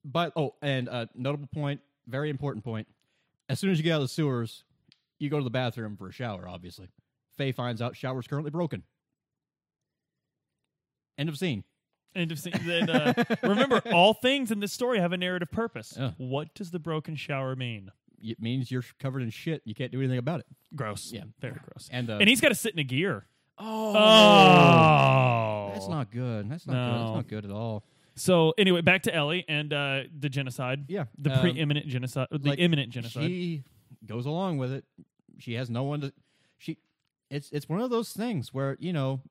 but oh, and uh, notable point, very important point. As soon as you get out of the sewers, you go to the bathroom for a shower. Obviously, Faye finds out shower's currently broken. End of scene. And, if, and uh, *laughs* remember, all things in this story have a narrative purpose. Yeah. What does the broken shower mean? It means you're covered in shit. You can't do anything about it. Gross. Yeah. Very gross. And uh, And he's got to sit in a gear. oh, Oh. that's not good. That's not good. That's not good at all. So anyway, back to Ellie and uh, the genocide. Yeah, The um, preeminent genocide. The like, imminent genocide. She goes along with it. She has no one to. She. It's it's one of those things where you know,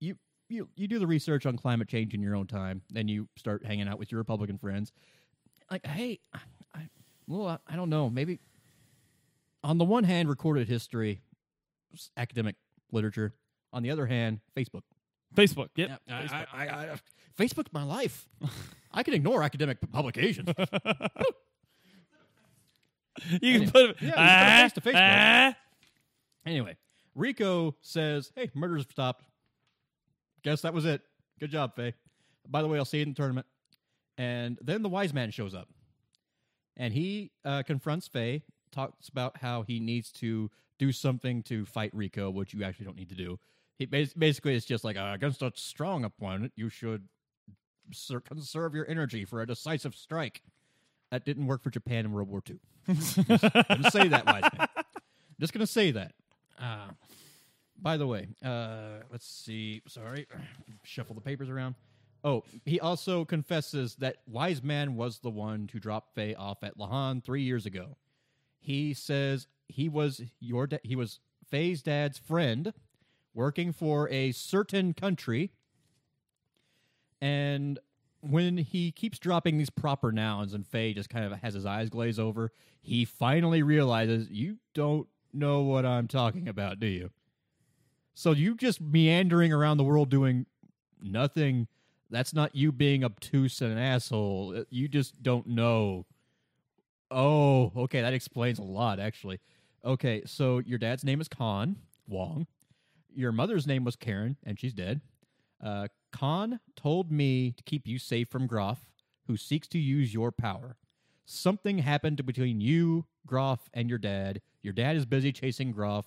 you you you do the research on climate change in your own time, then you start hanging out with your Republican friends. Like, hey, I, well, I, I don't know. Maybe on the one hand, recorded history, academic literature. On the other hand, Facebook. Facebook. Yep. Yeah, I, Facebook. I, I, I, Facebook's my life. I can ignore academic publications. *laughs* you can put it. yeah, you can put a face to Facebook. ah. Anyway, Rico says, "Hey, murders stopped. Guess that was it. Good job, Faye. By the way, I'll see you in the tournament. And then the wise man shows up, and he uh, confronts Faye, talks about how he needs to do something to fight Rico, which you actually don't need to do. He bas- basically it's just like uh, against a strong opponent, you should conserve your energy for a decisive strike. That didn't work for Japan in World War II. *laughs* just gonna say that, wise man. Just gonna say that. Uh, by the way, uh, let's see. Sorry, shuffle the papers around. Oh, he also confesses that Wise Man was the one to drop Faye off at Lahan three years ago. He says he was your da- he was Faye's dad's friend, working for a certain country. And when he keeps dropping these proper nouns and Faye just kind of has his eyes glaze over, he finally realizes you don't know what I'm talking about, do you? So you just meandering around the world doing nothing. That's not you being obtuse and an asshole. Uh, You just don't know. Oh, okay, that explains a lot, actually. Okay, so your dad's name is Khan Wong. Your mother's name was Karen, and she's dead. Uh, Khan told me to keep you safe from Grahf, who seeks to use your power. Something happened between you, Grahf, and your dad. Your dad is busy chasing Grahf.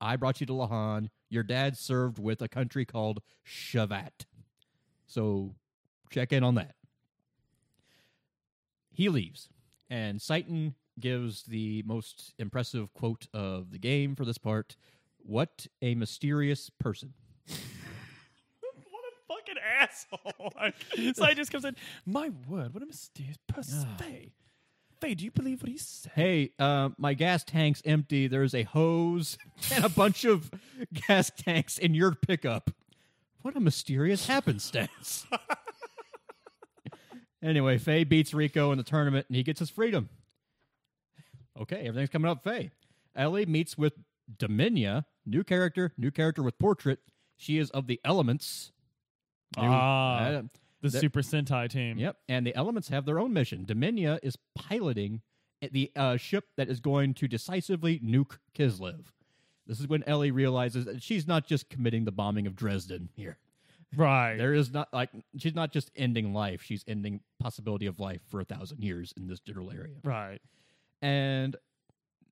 I brought you to Lahan. Your dad served with a country called Shevat. So check in on that. He leaves, and Citan gives the most impressive quote of the game for this part. What a mysterious person. *laughs* what a fucking asshole! *laughs* so I just comes in. My word, what a mysterious person. Ah. Faye, Faye, do you believe what he said? Hey, uh, my gas tank's empty. There's a hose *laughs* and a bunch of gas tanks in your pickup. What a mysterious happenstance. *laughs* anyway, Faye beats Rico in the tournament and he gets his freedom. Okay, everything's coming up, Faye. Ellie meets with Dominia, new character, new character with portrait. She is of the elements. Ah. uh, The That- Super Sentai team. Yep, and the elements have their own mission. Dominia is piloting the uh, ship that is going to decisively nuke Kislev. This is when Ellie realizes that she's not just committing the bombing of Dresden here. Right. There is not like she's not just ending life; she's ending possibility of life for a thousand years in this general area. right. And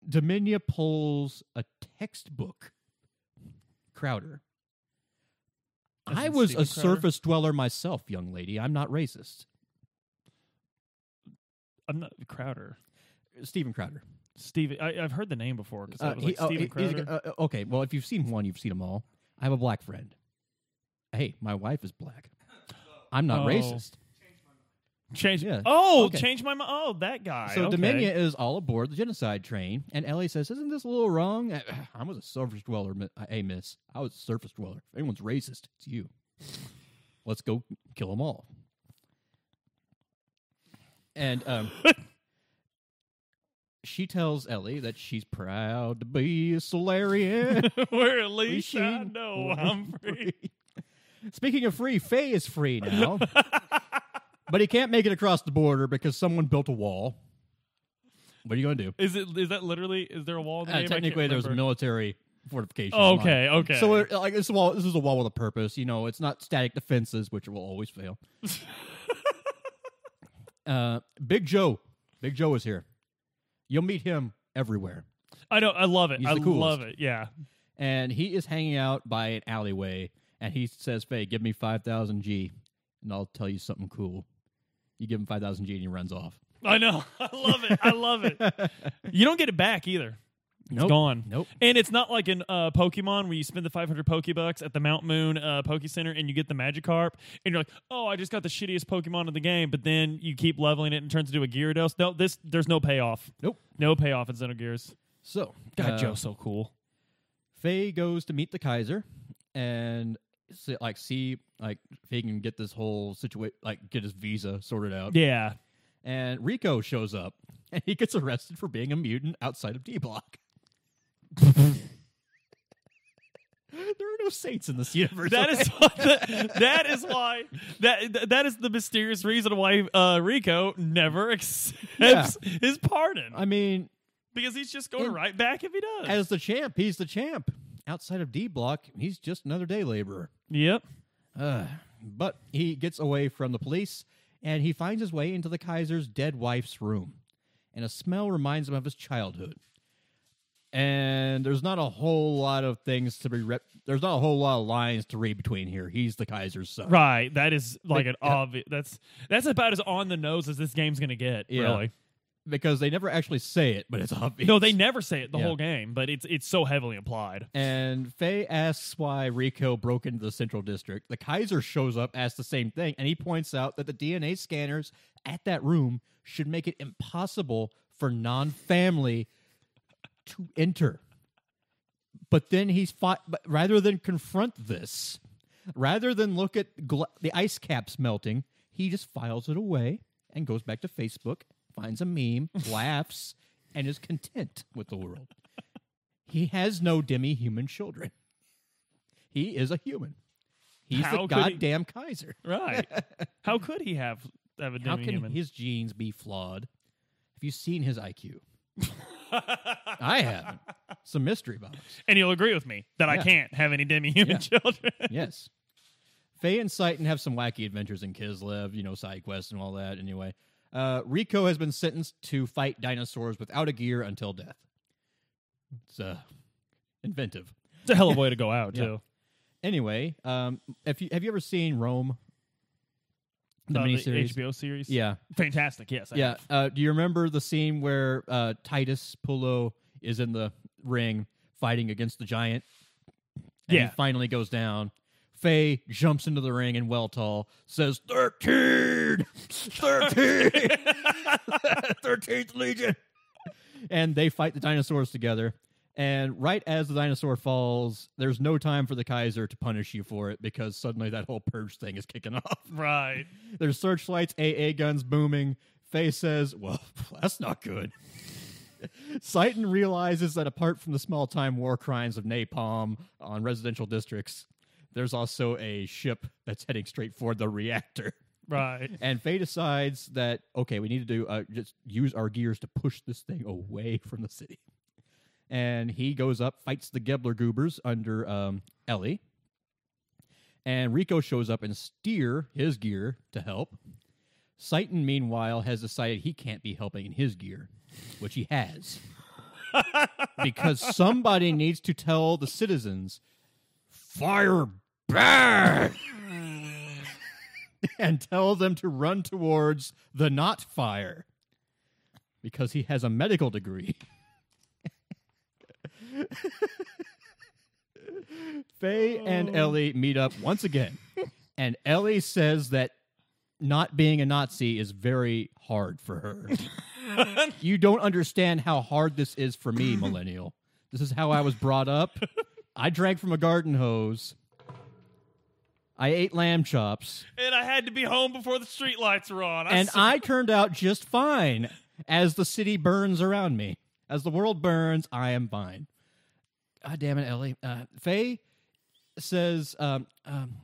Dominia pulls a textbook. Crowder. As I was Steven a Crowder? surface dweller myself, young lady. I'm not racist. I'm not Crowder. Steven Crowder. Steven. I, I've heard the name before because I Uh, was he- like oh, he- he's- Crowder. uh, uh, okay, well, if you've seen one, you've seen them all. I have a black friend. Hey, my wife is black. I'm not Oh. racist. Change. yeah. Oh, Okay. change my mind. Oh, that guy. So okay. Dominia is all aboard the genocide train, and Ellie says, "Isn't this a little wrong? I, I was a surface dweller, mi- uh, hey miss. I was a surface dweller. If anyone's racist, it's you. Let's go kill them all." And um, *laughs* she tells Ellie that she's proud to be a Solarian. *laughs* Where at least She- I know *laughs* I'm free. Speaking of free, Faye is free now. But he can't make it across the border because someone built a wall. What are you going to do? Is it? Is that literally? Is there a wall? In the Uh? I can't technically, there's remember. military fortification. Oh, line. okay. Okay. So, it, like, this wall, this is a wall with a purpose. You know, it's not static defenses, which will always fail. *laughs* uh, Big Joe, Big Joe is here. You'll meet him everywhere, I know. I love it. He's I the coolest. love it. Yeah. and he is hanging out by an alleyway. And he says, "Faye, give me five thousand G, and I'll tell you something cool." You give him five thousand G, and he runs off. I know. *laughs* I love it. I love it. *laughs* You don't get it back either. It's Nope. gone. Nope. And it's not like in uh, Pokemon where you spend the 500 Pokebucks at the Mount Moon uh, Poke Center and you get the Magikarp, and you're like, oh, I just got the shittiest Pokemon in the game, but then you keep leveling it and it turns into a Gyarados. No, this there's no payoff. Nope. No payoff in Xenogears. So, God, uh, Joe's so cool. Faye goes to meet the Kaiser and like see like if he can get this whole situation like get his visa sorted out. Yeah. And Rico shows up *laughs* and he gets arrested for being a mutant outside of D Block. *laughs* there are no saints in this universe. That okay? is the, that is why that that is the mysterious reason why uh, Rico never accepts his pardon I mean, because he's just going and- right back if he does. as the champ, he's the champ. Outside of D Block, he's just another day laborer. yep. Uh, but he gets away from the police and he finds his way into the Kaiser's dead wife's room. And a smell reminds him of his childhood. And there's not a whole lot of things to be. Rep- there's not a whole lot of lines to read between here. He's the Kaiser's son. Right. That is like an obvious. That's that's about as on the nose as this game's gonna get. Yeah. Really. Because they never actually say it, but it's *laughs* obvious. No, they never say it the Yeah. whole game, but it's it's so heavily implied. And Faye asks why Rico broke into the Central District. The Kaiser shows up, asks the same thing, and he points out that the DNA scanners at that room should make it impossible for non family to enter. But then he's fought, but rather than confront this, rather than look at the ice caps melting, he just files it away and goes back to Facebook, finds a meme, *laughs* laughs, and is content with the world. He has no demi human children. He is a human. He's How the could he- goddamn Kaiser. Right. *laughs* How could he have have a How demi can human? his genes be flawed? Have you seen his IQ? *laughs* I haven't. It's a mystery box. and you'll agree with me that I Yeah. can't have any demi human Yeah. children. yes. Faye and Citan have some wacky adventures in Kislev, you know, side quests and all that. Anyway, uh, Rico has been sentenced to fight dinosaurs without a gear until death. It's uh, inventive. it's a hell of a *laughs* way to go out Yeah. too. Anyway, um, if you have you ever seen Rome, the Uh, miniseries? HBO series. Yeah, Fantastic. Yes. I yeah. Uh, do you remember the scene where uh, Titus Pullo is in the ring fighting against the giant? And Yeah. He finally goes down. Faye jumps into the ring and Weltall says, 13! 13! 13th Legion! And they fight the dinosaurs together. And right as the dinosaur falls, there's no time for the Kaiser to punish you for it because suddenly that whole purge thing is kicking *laughs* off. Right. There's searchlights, AA guns booming. Faye says, Well, *laughs* that's not good. Citan realizes that apart from the small time war crimes of napalm on residential districts, there's also a ship that's heading straight for the reactor. Right. *laughs* And Faye decides that, okay, we need to do uh, just use our gears to push this thing away from the city. And he goes up, fights the Gebler Goobers under um, Ellie. And Rico shows up and steer his gear to help. Citan, meanwhile, has decided he can't be helping in his gear, which he has. *laughs* because somebody needs to tell the citizens, fire! *laughs* and tell them to run towards the not fire because he has a medical degree. *laughs* Faye and oh. Ellie meet up once again, and Ellie says that not being a Nazi is very hard for her. *laughs* you don't understand how hard this is for me, millennial. This is how I was brought up. I drank from a garden hose. I ate lamb chops, And I had to be home before the streetlights were on. and I turned out just fine as the city burns around me. As the world burns, I am fine. God damn it, Ellie. Uh, Faye says, um, um,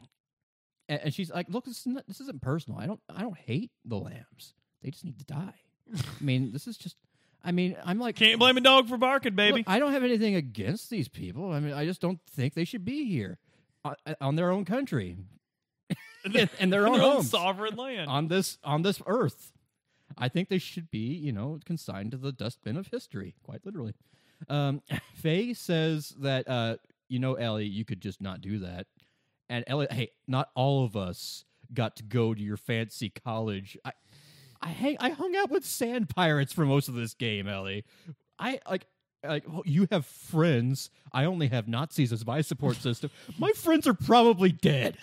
and, and she's like, "Look, this, is not, this isn't personal. I don't, I don't hate the lambs. They just need to die. I mean, this is just. I mean, I'm like, can't blame a dog for barking, baby. Look, I don't have anything against these people. I mean, I just don't think they should be here on, on their own country, *laughs* in, in their own Their homes, sovereign land. on this on this earth. I think they should be, you know, consigned to the dustbin of history, quite literally. Um, *laughs* Faye says that, uh, you know, Ellie, you could just not do that. And Ellie, hey, not all of us got to go to your fancy college. I, I hang, I hung out with sand pirates for most of this game, Ellie. I like, like well, you have friends. I only have Nazis as my support system. My friends are probably dead,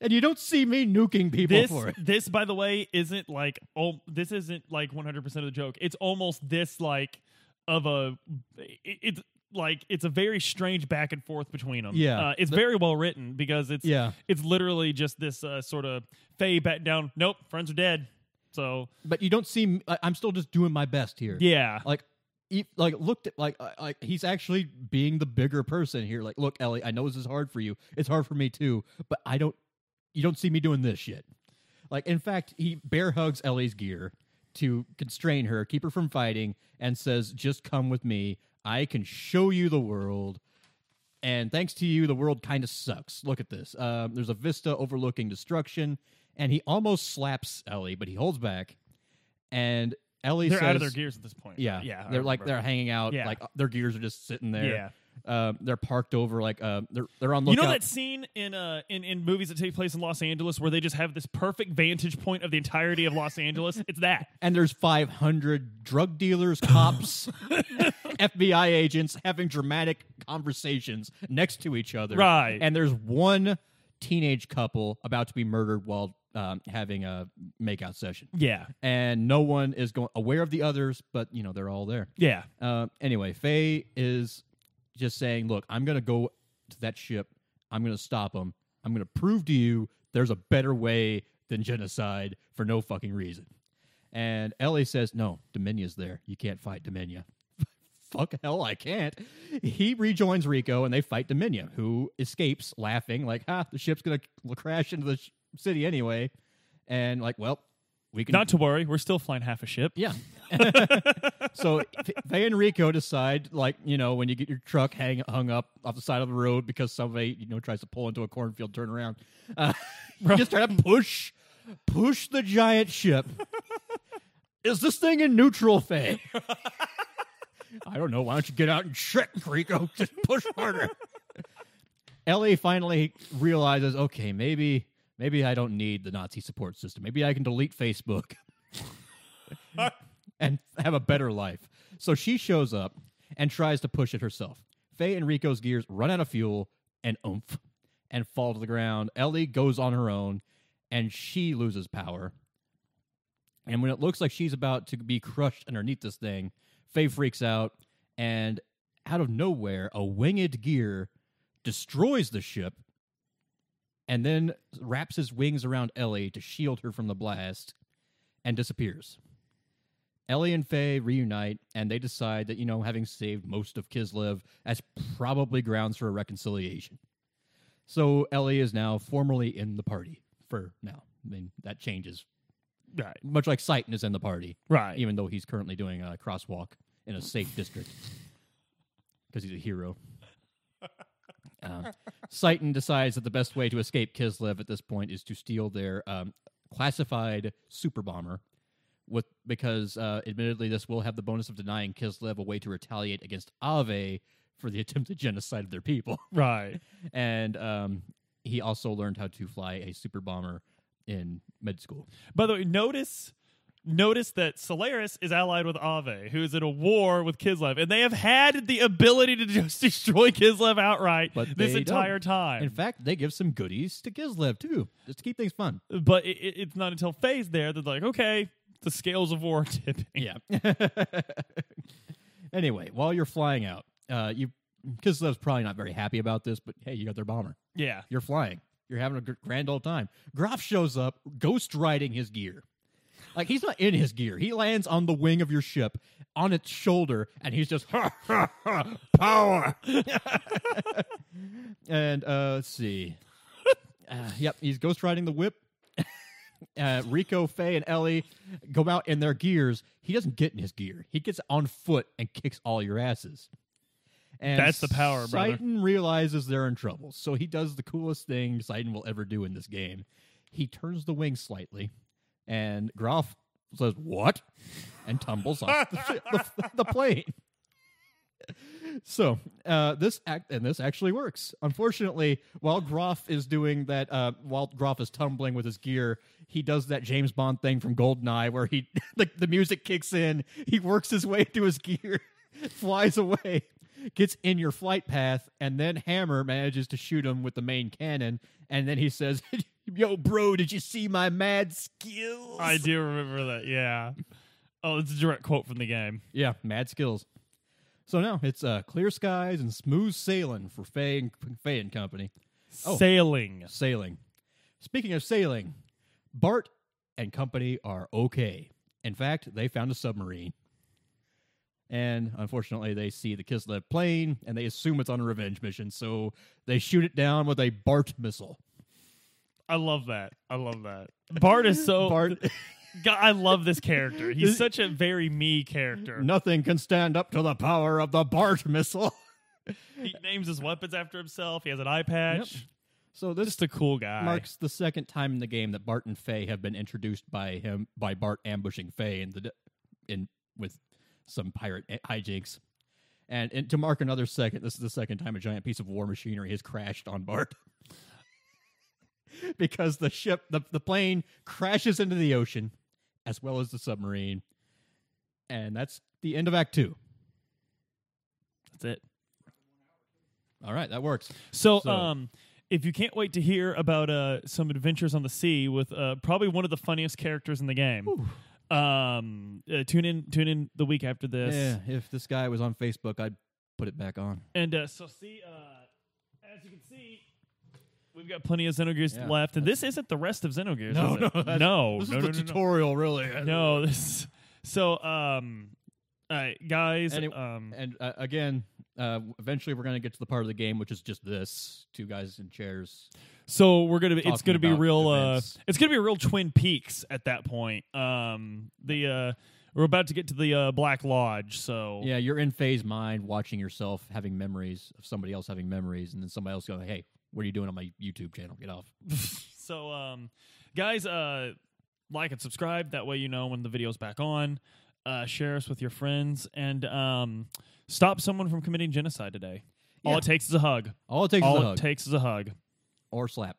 and you don't see me nuking people this for it. this by the way isn't like oh this isn't like 100% of the joke it's almost this like of a it, it's like it's a very strange back and forth between them Yeah. uh, it's very well written because it's Yeah. it's literally just this uh, sort of Faye back down nope friends are dead so But you don't see. I'm still just doing my best here. yeah Like, like looked at like uh, like he's actually being the bigger person here. Like, look, Ellie, I know this is hard for you. It's hard for me too. But I don't. You don't see me doing this shit. Like, in fact, he bear hugs Ellie's gear to constrain her, keep her from fighting, and says, "Just come with me. I can show you the world." And thanks to you, the world kind of sucks. Look at this. Um, there's a vista overlooking destruction, and he almost slaps Ellie, but he holds back. And Ellie They're says, out of their gears at this point. Yeah, yeah. They're like they're hanging out. Yeah. Like their gears are just sitting there. Yeah. Um, they're parked over like uh, they're they're on lookout. You know that scene in uh in, in movies that take place in Los Angeles where they just have this perfect vantage point of the entirety of Los Angeles? *laughs* It's that. and there's 500 drug dealers, cops, *laughs* FBI agents having dramatic conversations next to each other. Right. And there's one teenage couple about to be murdered while um, having a makeout session. Yeah. And no one is going aware of the others, but you know they're all there. Yeah. Uh, anyway, Faye is just saying, "Look, I'm going to go to that ship. I'm going to stop them. I'm going to prove to you there's a better way than genocide for no fucking reason." And Ellie says, "No, Dominia's there. You can't fight Dominia." *laughs* Fuck hell, I can't. He rejoins Rico, and they fight Dominia, who escapes, laughing like, "Ha, the ship's going to crash into the sh- city anyway." And like, well, we can Not to worry, we're still flying half a ship. yeah. *laughs* so they and Rico decide, like, you know, when you get your truck hang hung up off the side of the road because somebody, you know, tries to pull into a cornfield, turn around, uh, *laughs* just try to push, push the giant ship. *laughs* Is this thing in neutral, Faye? I don't know. Why don't you get out and check, Rico? Just push harder. Ellie finally realizes, okay, maybe, maybe I don't need the Nazi support system. Maybe I can delete Facebook *laughs* and have a better life. So she shows up and tries to push it herself. Faye and Rico's gears run out of fuel and oomph and fall to the ground. Ellie goes on her own and she loses power. And when it looks like she's about to be crushed underneath this thing, Faye freaks out and out of nowhere, a winged gear destroys the ship and then wraps his wings around Ellie to shield her from the blast and disappears. Ellie and Faye reunite, and they decide that, you know, having saved most of Kislev, that's probably grounds for a reconciliation. So Ellie is now formally in the party for now. I mean, that changes. Right. Much like Citan is in the party, Right. even though he's currently doing a crosswalk in a safe district because he's a hero. *laughs* Um, Citan decides that the best way to escape Kislev at this point is to steal their um, classified super bomber, with because uh, admittedly this will have the bonus of denying Kislev a way to retaliate against Aveh for the *laughs* attempted genocide of their people. Right. *laughs* and um, he also learned how to fly a super bomber in med school. By the way, notice notice that Solaris is allied with Aveh, who is in a war with Kislev, and they have had the ability to *laughs* just destroy Kislev outright But this entire don't. time. In fact, they give some goodies to Kislev too, just to keep things fun. but it, it- it's not until Faye's there that they're like, okay, the scales of war *laughs* tipping. Yeah. *laughs* anyway, while you're flying out, uh, you Kislev's probably not very happy about this, but hey, you got their bomber. Yeah. You're flying. You're having a grand old time. Grahf shows up, ghost riding his gear. Like he's not in his gear. He lands on the wing of your ship, on its shoulder, and he's just *laughs* ha ha ha power. *laughs* and uh, let's see. Uh, yep, he's ghost riding the whip. *laughs* uh, Rico, Faye, and Ellie go out in their gears. He doesn't get in his gear. He gets on foot and kicks all your asses. And That's the power, brother. Realizes they're in trouble, so he does the coolest thing Citan will ever do in this game. He turns the wing slightly, and Grahf says, "What?" and tumbles off the, the, the plane. *laughs* So uh, this act and this actually works. Unfortunately, while Grahf is doing that, uh, while Grahf is tumbling with his gear, he does that James Bond thing from Goldeneye, where he *laughs* the, the music kicks in, he works his way to his gear, *laughs* flies away, gets in your flight path, and then Hammer manages to shoot him with the main cannon, and then he says, "Yo, bro, did you see my mad skills?" I do remember that. Yeah. Oh, it's a direct quote from the game. Yeah, mad skills. So now it's uh, clear skies and smooth sailing for Faye and, Faye and company. Oh. Sailing. Sailing. Speaking of sailing, Bart and company are okay. In fact, they found a submarine. And unfortunately, they see the Kislev plane and they assume it's on a revenge mission, so they shoot it down with a Bart missile. I love that. I love that. Bart is *laughs* so. Bart, *laughs* God, I love this character. He's such a very me character. nothing can stand up to the power of the Bart missile. *laughs* He names his weapons after himself. He has an eye patch. So this Just a cool guy. marks the second time in the game that Bart and Faye have been introduced by him by Bart ambushing Faye in the in with some pirate hijinks. And, and to mark another second, this is the second time a giant piece of war machinery has crashed on Bart. *laughs* because the ship the, the plane crashes into the ocean as well as the submarine. And that's the end of Act Two. That's it. All right, that works. So, So- um, if you can't wait to hear about uh, some adventures on the sea with uh, probably one of the funniest characters in the game, um, uh, tune in tune in the week after this. Yeah, if this guy was on Facebook, I'd put it back on. And uh, so, see, uh, as you can see, we've got plenty of Xenogears Yeah, left, and this isn't the rest of Xenogears. No, is no, that's- no, This no, is no, the no, no. tutorial, really. No, this. So, um, all right, guys. Any- um, And uh, again, uh, eventually we're going to get to the part of the game which is just this: two guys in chairs. So we're gonna be. It's gonna be real. Uh, it's gonna be a real Twin Peaks at that point. Um, the uh, we're about to get to the uh, Black Lodge. So Yeah, you're in Fei's mind, watching yourself having memories of somebody else having memories, and then somebody else going, "Hey, what are you doing on my YouTube channel? Get off!" *laughs* *laughs* so um, guys, uh, like and subscribe. That way you know when the video's back on. Uh, share us with your friends and um, stop someone from committing genocide today. All Yeah. it takes is a hug. All it takes All is it a hug takes is a hug. or slap.